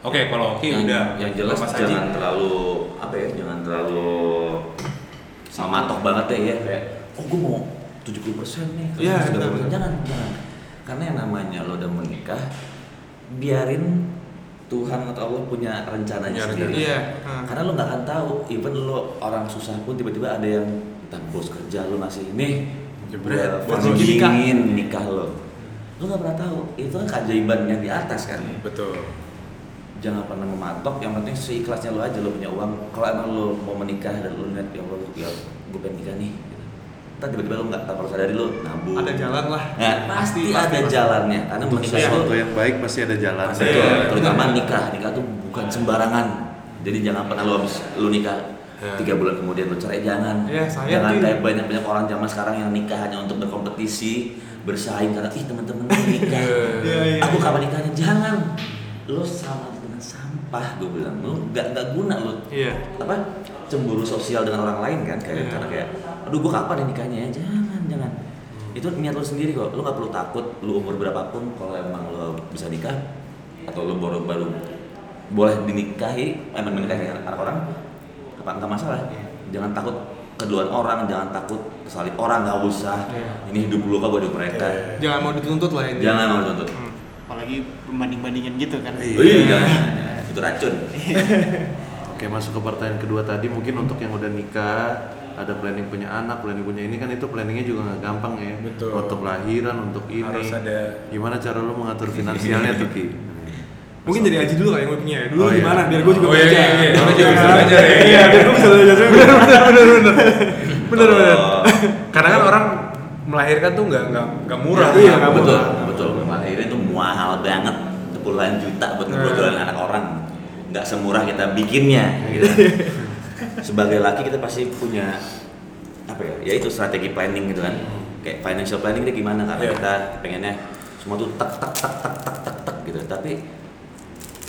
Oke, kalau oke udah. yang jelas Mas Haji. jangan terlalu apa ya jangan terlalu sama matok banget ya ya kayak oh gue mau 70% nih terus Iya, sudah benar, mau-" benar. jangan jangan karena yang namanya lo udah menikah biarin Tuhan atau Allah punya rencananya Punya sendiri. Iya. karena lo nggak akan tahu even lo orang susah pun tiba-tiba ada yang entah bos kerja lo ngasih nih Jebret, buat rezeki nikah. nikah lo lo nggak pernah tahu itu kan keajaiban yang di atas kan Betul. jangan pernah mematok yang penting seikhlasnya lo aja lo punya uang kalau emang lo mau menikah dan lo lihat ya Allah ya gue pengen nikah nih Ntar tiba-tiba lo nggak tahu sadari lo nabung. Ada jalan lah. nah, pasti, ada jalannya. Karena Untuk sesuatu yang baik pasti ada jalan. Pasti betul. Iya, terutama nikah. Nikah tuh bukan sembarangan. Jadi jangan pernah lo habis lo nikah Ya. tiga bulan kemudian lo cerai jangan. Sayang, jangan kayak banyak banyak orang zaman sekarang yang nikah hanya untuk berkompetisi bersaing karena ih teman-teman nikah. Iya, iya. aku kapan nikahnya? Jangan. Lo sama dengan sampah gue bilang. Lo nggak nggak guna lo Iya. apa? Cemburu sosial dengan orang lain kan kayak Iya. karena kayak aduh gue kapan ya nikahnya ya? Jangan jangan. Itu niat lo sendiri kok. Lo nggak perlu takut lo umur berapapun kalau emang lo bisa nikah atau lo baru baru boleh dinikahi emang menikahi anak orang apa nggak masalah. Jangan takut keduluan orang jangan takut salib orang nggak usah. Iya. ini hidup lu kok hidup mereka. Jangan mau dituntut lah ini. jangan mau tuntut Hmm. Apalagi membanding-bandingin gitu kan. Iya. Jangan. itu racun. Oke masuk ke pertanyaan kedua tadi mungkin untuk yang udah nikah ada planning punya anak, planning punya ini kan itu planningnya juga nggak gampang ya. Betul. Untuk lahiran, untuk ini. Harus ada Gimana cara lo mengatur finansialnya tuh Ki? Mungkin dari Aji dulu kali yang gue punya ya. Dulu Oh, iya. gimana biar gue juga Oh, iya, belajar. iya, iya. Lu Oh, juga bisa iya. belajar ya. Iya, biar gue bisa belajar. Bener bener bener bener. Bener bener. Karena kan orang melahirkan tuh nggak nggak nggak murah Iya, nggak betul murah. betul akhirnya itu mahal banget puluhan juta buat Nah. ngebodohin anak orang nggak semurah kita bikinnya gitu. sebagai laki kita pasti punya apa ya ya itu strategi planning gitu kan. Kayak financial planning itu gimana? Karena Iya. kita pengennya semua tuh tak tak tak tak tak tak tak gitu. Tapi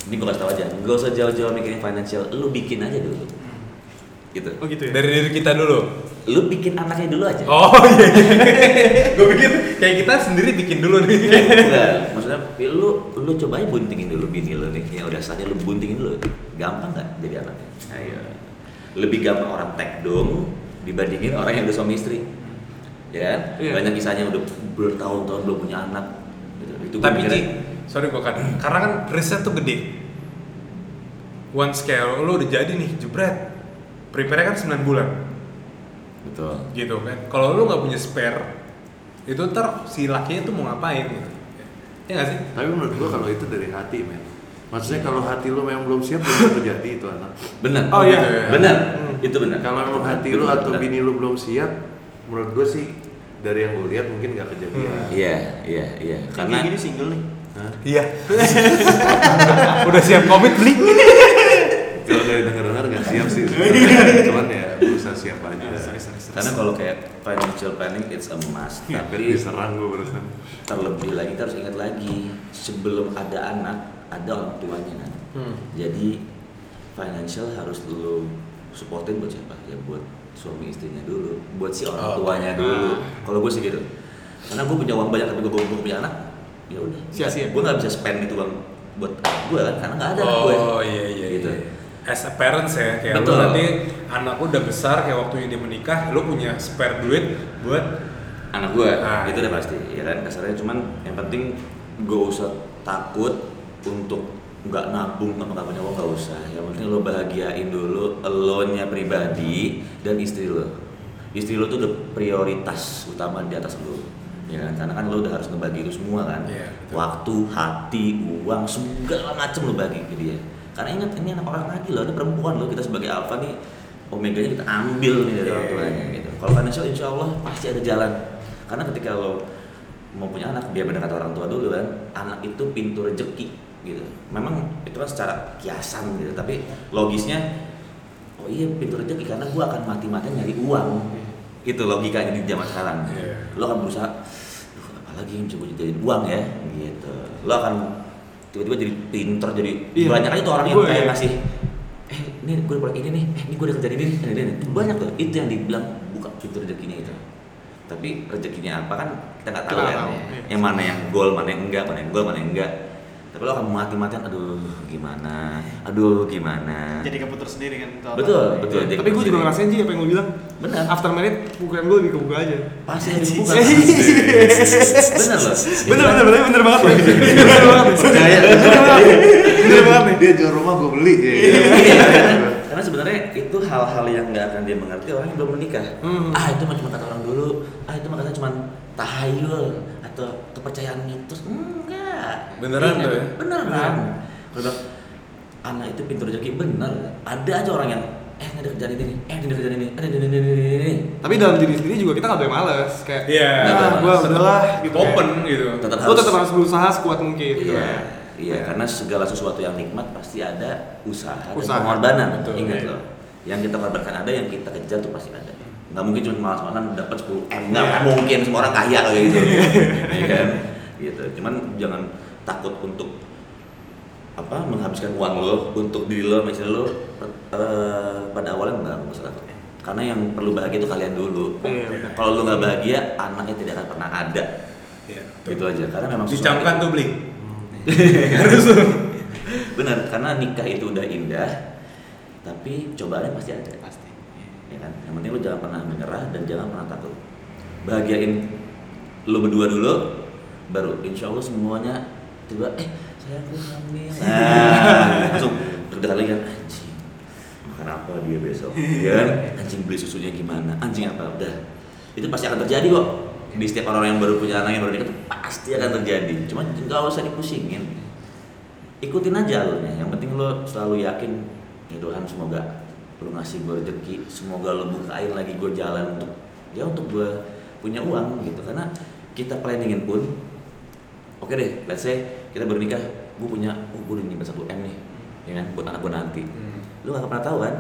ini gue kasih tau aja. Gak usah jauh-jauh mikirin financial. Lu bikin aja dulu. Gitu. Oh gitu ya. dari diri kita dulu? Lu bikin anaknya dulu aja. Oh iya gue pikir kayak kita sendiri bikin dulu nih. Enggak, maksudnya ya lu lu coba aja buntingin dulu bini lu nih. Yang udah saatnya lu buntingin dulu. Gampang nggak jadi anaknya? Ayo lebih gampang orang take dong dibandingin orang yang udah suami istri. Ya kan? Iya. banyak kisahnya udah bertahun-tahun belum punya anak. Gitu. itu gua tapi Ji, sorry gue kan karena kan riset tuh gede. Once kayak lo udah jadi nih jebret. Prepare kan 9 bulan. Betul. Gitu kan. Kalau lo nggak punya spare itu ntar si lakinya tuh mau ngapain gitu. Ya nggak sih? Tapi menurut gua kalau itu dari hati, men. Maksudnya kalau hati lu memang belum siap belum terjadi itu anak. benar Oh, iya. Gitu ya. benar Hmm. itu benar Kalau memang hati lu atau bini lu belum siap, menurut gua sih dari yang gue lihat mungkin nggak kejadian. iya iya iya Karena karena gini single nih. Hah? iya udah siap komit beli Kalau dari dengar-dengar nggak siap sih, cuman ya berusaha siap aja. Karena kalau kayak financial planning it's a must Tapi tapi diserang gue barusan. terlebih lagi kita harus ingat lagi sebelum ada anak ada orang tuanya kan Hmm. jadi financial harus dulu supportin buat siapa ya buat suami istrinya dulu buat si orang Oh. tuanya dulu kalau gue sih gitu karena gue punya uang banyak tapi gue belum punya anak ya udah Sia-sia. gue nggak bisa spend itu uang buat anak gue kan karena nggak ada anak gue oh iya iya gitu iya. As a parents ya kayak Betul. lo nanti anak lo udah besar kayak waktu dia menikah lo punya spare duit buat anak gue Ah, itu iya. udah pasti ya kan? Kasarnya cuman yang penting gak usah takut untuk nggak nabung sama punya uang nggak usah. Yang penting lo bahagiain dulu lo nya pribadi dan istri lo istri lo tuh udah prioritas utama di atas lo ya kan? Karena kan lo udah harus ngebagi itu semua kan? Iya, betul. waktu hati uang segala macem lo bagi ke dia karena ingat ini anak orang lagi loh ini perempuan lo kita sebagai alpha nih omeganya kita ambil nih dari orang Iya, tuanya iya. gitu. Kalau financial insya Allah pasti ada jalan. Karena ketika lo mau punya anak dia benar kata orang tua dulu kan anak itu pintu rezeki gitu. Memang itu kan secara kiasan gitu tapi logisnya oh iya pintu rezeki karena gua akan mati-matian nyari uang. Itu logikanya di zaman sekarang. Iya. lo akan berusaha "Duh, apalagi yang bisa gue jadiin uang ya? Gitu. Lo akan tiba-tiba jadi pinter jadi Iya. banyak aja tuh orang yang kayak ngasih eh ini gue udah ini nih eh ini gue udah kerjaan ini nih ini, ini, ini. banyak tuh itu yang dibilang buka pintu rezekinya itu tapi rezekinya apa kan kita nggak tahu kan tahu, iya. yang mana yang goal mana yang enggak mana yang goal mana yang enggak tapi lo akan mati-matian aduh gimana aduh gimana Jadi keputar sendiri kan itu apa? betul betul jadi Tapi gue juga ngerasain sih apa yang lo bilang. Benar. After married, bukan gue lebih kebuka aja. pasti ada hubungan bener loh Bener bener bener bener banget. loh. Bener banget. Percaya. Bener banget nih. Dia jual rumah gue beli. ya. Iya, karena- karena sebenarnya itu hal-hal yang nggak akan dia mengerti orang yang belum menikah. Hmm. Ah itu cuma kata orang dulu. Ah itu mah katanya cuma tahayul atau kepercayaan mitos. Enggak. Beneran Ingat, tuh ya? Beneran. Kalau bilang, anak itu pintu rezeki bener. Ada aja orang yang eh ada kerjaan ini eh ini ada kerjaan ini, ada ini ini ini ini, ini. Tapi dalam diri sendiri juga kita nggak boleh males. Kayak, Iya. ah, gue udahlah gitu. open gitu Tetap Lo tetap harus berusaha sekuat mungkin. gitu. Iya, iya karena segala sesuatu yang nikmat pasti ada usaha, Usaha. dan pengorbanan. Betul, Ingat iya. loh, yang kita korbankan ada, yang kita kejar tuh pasti ada. Nggak mungkin cuma malas-malasan dapat 10 m, nggak Iya. kan mungkin semua orang kaya kayak gitu, Iya kan? Gitu. Cuman jangan takut untuk apa menghabiskan uang lo untuk diri lo, misalnya lo eh, pada awalnya nggak masalah karena yang perlu bahagia itu kalian dulu. Benar. Kalau lo nggak bahagia, anaknya tidak akan pernah ada. Iya, Gitu aja. Karena memang dicamkan tuh beli Benar, karena nikah itu udah indah, tapi cobaannya pasti ada. Pasti. Ya kan? Yang penting lu jangan pernah menyerah dan jangan pernah takut. Bahagiain lu berdua dulu, baru insya Allah semuanya tiba eh saya aku hamil. Nah, langsung terdekat lagi kan anjing makan apa dia besok? Ya kan? Anjing beli susunya gimana? Anjing apa? Udah. Itu pasti akan terjadi kok. Di setiap orang yang baru punya anak yang baru nikah itu pasti akan terjadi. Cuma nggak usah dipusingin. Ikutin aja alurnya. Yang penting lo selalu yakin ya Tuhan semoga lo ngasih gue rezeki semoga lo bukain lagi gue jalan untuk ya untuk gue punya uang gitu. Karena kita planningin pun oke deh let's say kita baru nikah gue punya oh, gue udah nyimpen satu m nih ya kan buat anak gue nanti. Hmm. lu gak pernah tahu kan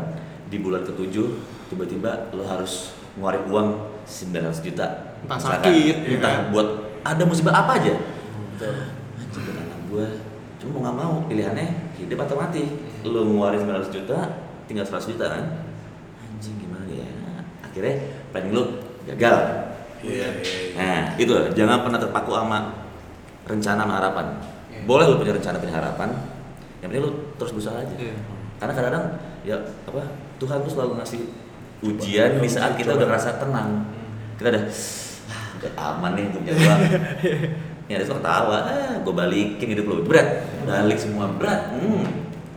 di bulan ketujuh tiba-tiba lu harus ngeluarin uang 900 juta. Entah sakit, ya entah. kan? buat ada musibah apa aja. Buat anak gue cuma mau nggak mau pilihannya hidup atau mati. Lu ngeluarin 900 juta tinggal 100 juta kan anjing gimana ya akhirnya planning lu gagal Iya, iya, iya. Nah, itu jangan pernah terpaku sama rencana sama harapan. Boleh lu punya rencana punya harapan, yang penting lu terus berusaha aja. Iya. Karena kadang-kadang ya apa Tuhan tuh selalu ngasih ujian di saat kita udah ngerasa tenang. Kita udah "Ah, udah aman nih punya uang. ya ada ketawa, ah, gue balikin hidup lu berat, balik semua berat. Hmm,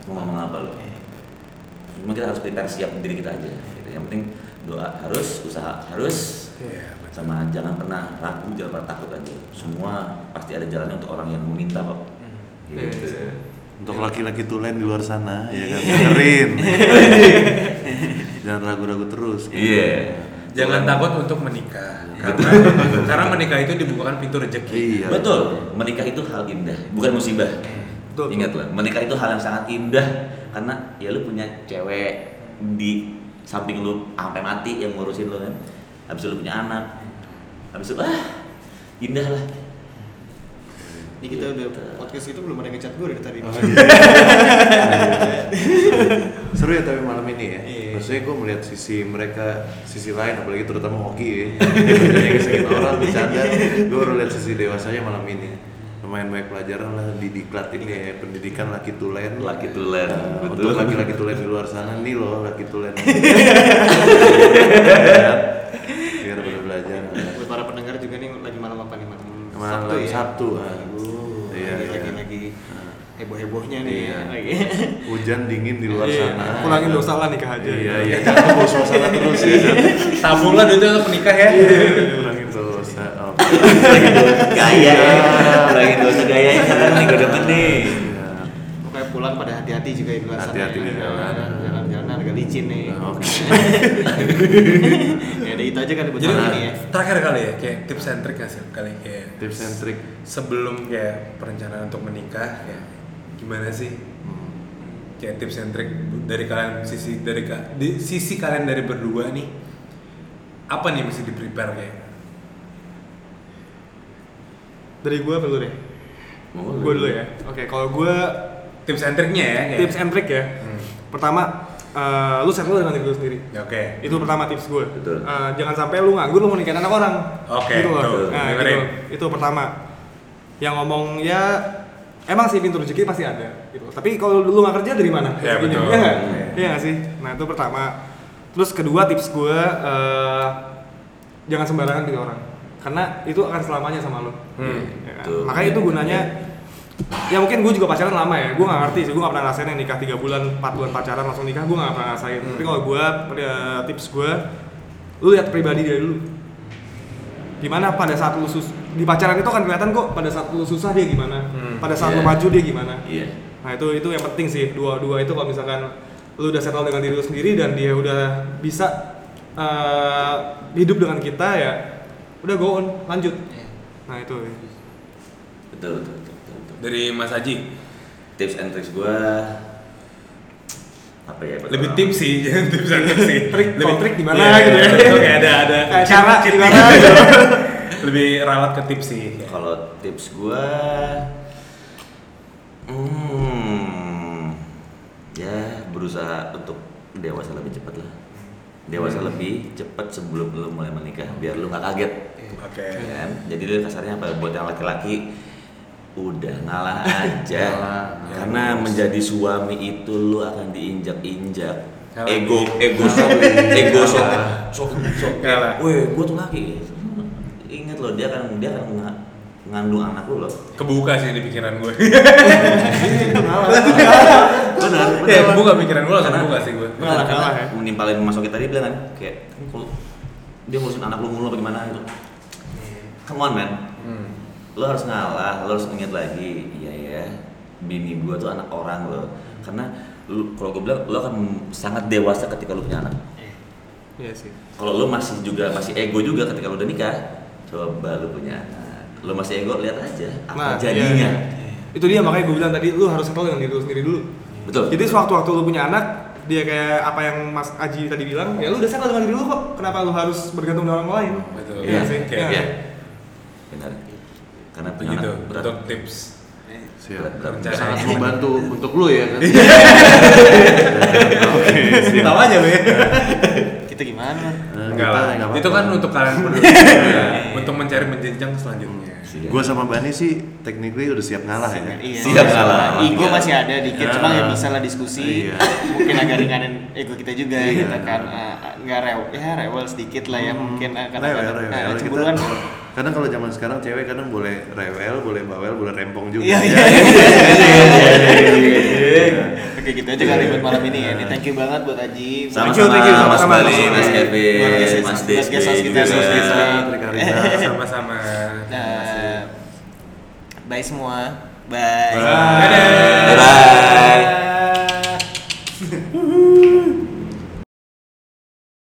mau ngomong apa lu? Cuma kita harus prepare siap diri kita aja. Gitu. Yang penting doa harus, usaha harus, Iya, betul. sama jangan pernah ragu jangan pernah takut aja semua pasti ada jalannya untuk orang yang meminta kok gitu. Untuk laki-laki tulen di luar sana, ya kan dengerin. Jangan ragu-ragu terus. kan. iya Jangan Tulen. takut untuk menikah. Karena karena menikah itu dibukakan pintu rezeki. Iya. betul menikah itu hal indah bukan musibah Betul. ingat lah menikah itu hal yang sangat indah karena ya lu punya cewek di samping lu sampai mati yang ngurusin lu kan habis itu lu punya anak habis itu ah indah lah Ini kita udah podcast itu belum ada yang ngechat gue dari tadi. Oh, iya. Seru ya tapi malam ini ya. Iya. Maksudnya gue melihat sisi mereka, sisi lain, apalagi terutama Oki ya. Yang orang bercanda, gue baru lihat sisi dewasanya malam ini. Lumayan banyak pelajaran lah di diklat ini ya, pendidikan laki tulen. laki tulen Nah, betul Untuk laki-laki tulen di luar sana nih loh laki tulen. Biar pada belajar. Buat para pendengar juga nih lagi malam apa nih malam Malam Sabtu ya. Sabtu. ah. Aduh, Iya, lagi, iya. lagi lagi heboh-hebohnya nih Iya. lagi. Hujan dingin di luar Iya, sana. Kurangin dosa lah nikah aja. Iya iya. Jangan bawa suasana terus ya. Tabunglah duitnya untuk menikah ya. Gaya ya lagi dosa gaya sekarang nih gue dapet nih Iya. Pokoknya pulang pada hati-hati juga di luar sana. Hati-hati ya. di jalan. Jalan-jalan agak licin nih. Oke. ya itu aja kan buat ini ya. terakhir kali ya kayak tips and trick sih kali kayak Tips and trick. sebelum kayak perencanaan untuk menikah ya gimana sih kayak tips and trick dari kalian sisi dari di sisi kalian dari berdua nih apa nih yang mesti di prepare kayak Dari gue perlu deh. Gue dulu ya. Oke, kalau gue tips and tricknya ya tips and trick ya. Hmm. Pertama, eh, lu settle dengan diri lu sendiri. Ya, oke Itu pertama tips gue. Betul. Eh, jangan sampai lu nganggur lu mau nikahin anak orang. Oke, gitu loh. Nah, gitu. Itu pertama. Yang ngomong ya emang sih pintu rezeki pasti ada gitu. Tapi kalau lu nggak kerja dari mana? Ya, rezekinya? betul. Iya nggak? Iya. Iya nggak sih? Nah, itu pertama. Terus kedua tips gue eh, jangan sembarangan pilih orang. Karena itu akan selamanya sama lu. Hmm. Ya kan? Makanya itu gunanya ya mungkin gue juga pacaran lama ya gue gak ngerti sih gue gak pernah ngerasain yang nikah 3 bulan 4 bulan pacaran langsung nikah gue gak pernah ngerasain tapi kalau gue tips gue lu lihat pribadi dia dulu gimana pada saat lu sus di pacaran itu kan kelihatan kok pada saat lu susah dia gimana Hmm, pada saat lu iya. maju dia gimana iya nah itu itu yang penting sih dua-dua itu kalau misalkan lu udah settle dengan diri lu sendiri dan dia udah bisa eh, hidup dengan kita ya udah go on lanjut nah itu betul betul betul, betul, betul. dari Mas Haji tips and tricks gue apa ya lebih orang- tips sih jangan tips and trick sih Trik, lebih trik gimana Iya, gitu ya. itu kayak ada ada cheat- cara gimana nih. gitu. lebih ralat ke tips sih Kalau tips gua hmm, ya berusaha untuk dewasa lebih cepat lah. Dewasa Hmm. lebih cepat sebelum lu mulai menikah biar lu nggak kaget. oke Ya kan? Jadi lu kasarnya apa buat yang laki-laki udah ngalah aja. Ngalah. Karena menjadi suami itu lu akan diinjak-injak. Ego ego sok ego sok sok sok. Weh, gua tuh laki. Ingat loh dia akan dia akan ngandung anak lu loh. kebuka sih di pikiran gue Benar, ya kebuka pikiran gue langsung Karena- kebuka sih gue Ngalah, Karena ngalah ya. menimpalin Mas Oki tadi bilang kan kayak kalau dia ngurusin anak lu mulu apa gimana gitu. Come on man, hmm. lo harus ngalah, lo harus ingat lagi, iya ya, bini gua tuh anak orang lo. Karena lu, kalau gue bilang lo akan sangat dewasa ketika lu punya anak. Iya sih. Kalau lu masih juga masih ego juga ketika lu udah nikah, coba lu punya anak. Lu masih ego lihat aja apa Nah, jadinya. iya, iya. Itu dia makanya gue bilang tadi lu harus settle dengan diri lu sendiri dulu. Betul. Jadi sewaktu-waktu lu punya anak, dia kayak apa yang Mas Aji tadi bilang, ya lu udah settle dengan diri lu kok. Kenapa lu harus bergantung dengan orang lain? Betul. Iya sih. Oke. Iya. Iya. Benar. Karena punya Begitu anak berat. untuk tips. Siap. Berat. Sangat membantu untuk lu ya kan. Oke, siap. Tahu aja be. Kita gimana? Nah, Enggak kita lah. nggak Itu apa-apa. kan untuk kalian berdua ya, untuk mencari menjenjang selanjutnya. Siap. Gua sama Bani sih technically udah siap ngalah ya. Iya. Siap kalah. Ego masih ada dikit, Ya. cuma ya bisa lah diskusi. Iya. Mungkin agak ringanin ego kita juga Iya. gitu kan. Eh, nggak rew, ya rewel sedikit lah ya mungkin eh, karena Rewel, rewel. eh, Kita, cemburuan. Kadang kalau zaman sekarang cewek kadang boleh rewel, boleh bawel, boleh rempong juga. Iya, ya. iya. Oke gitu aja kali buat malam ini ya. Ini thank you banget buat Aji. Sama-sama thank you, Mas. Bali, Mas Kevin, Mas. Rika Rika. Sama-sama. Nah, bye semua. Bye. Bye. Bye-bye.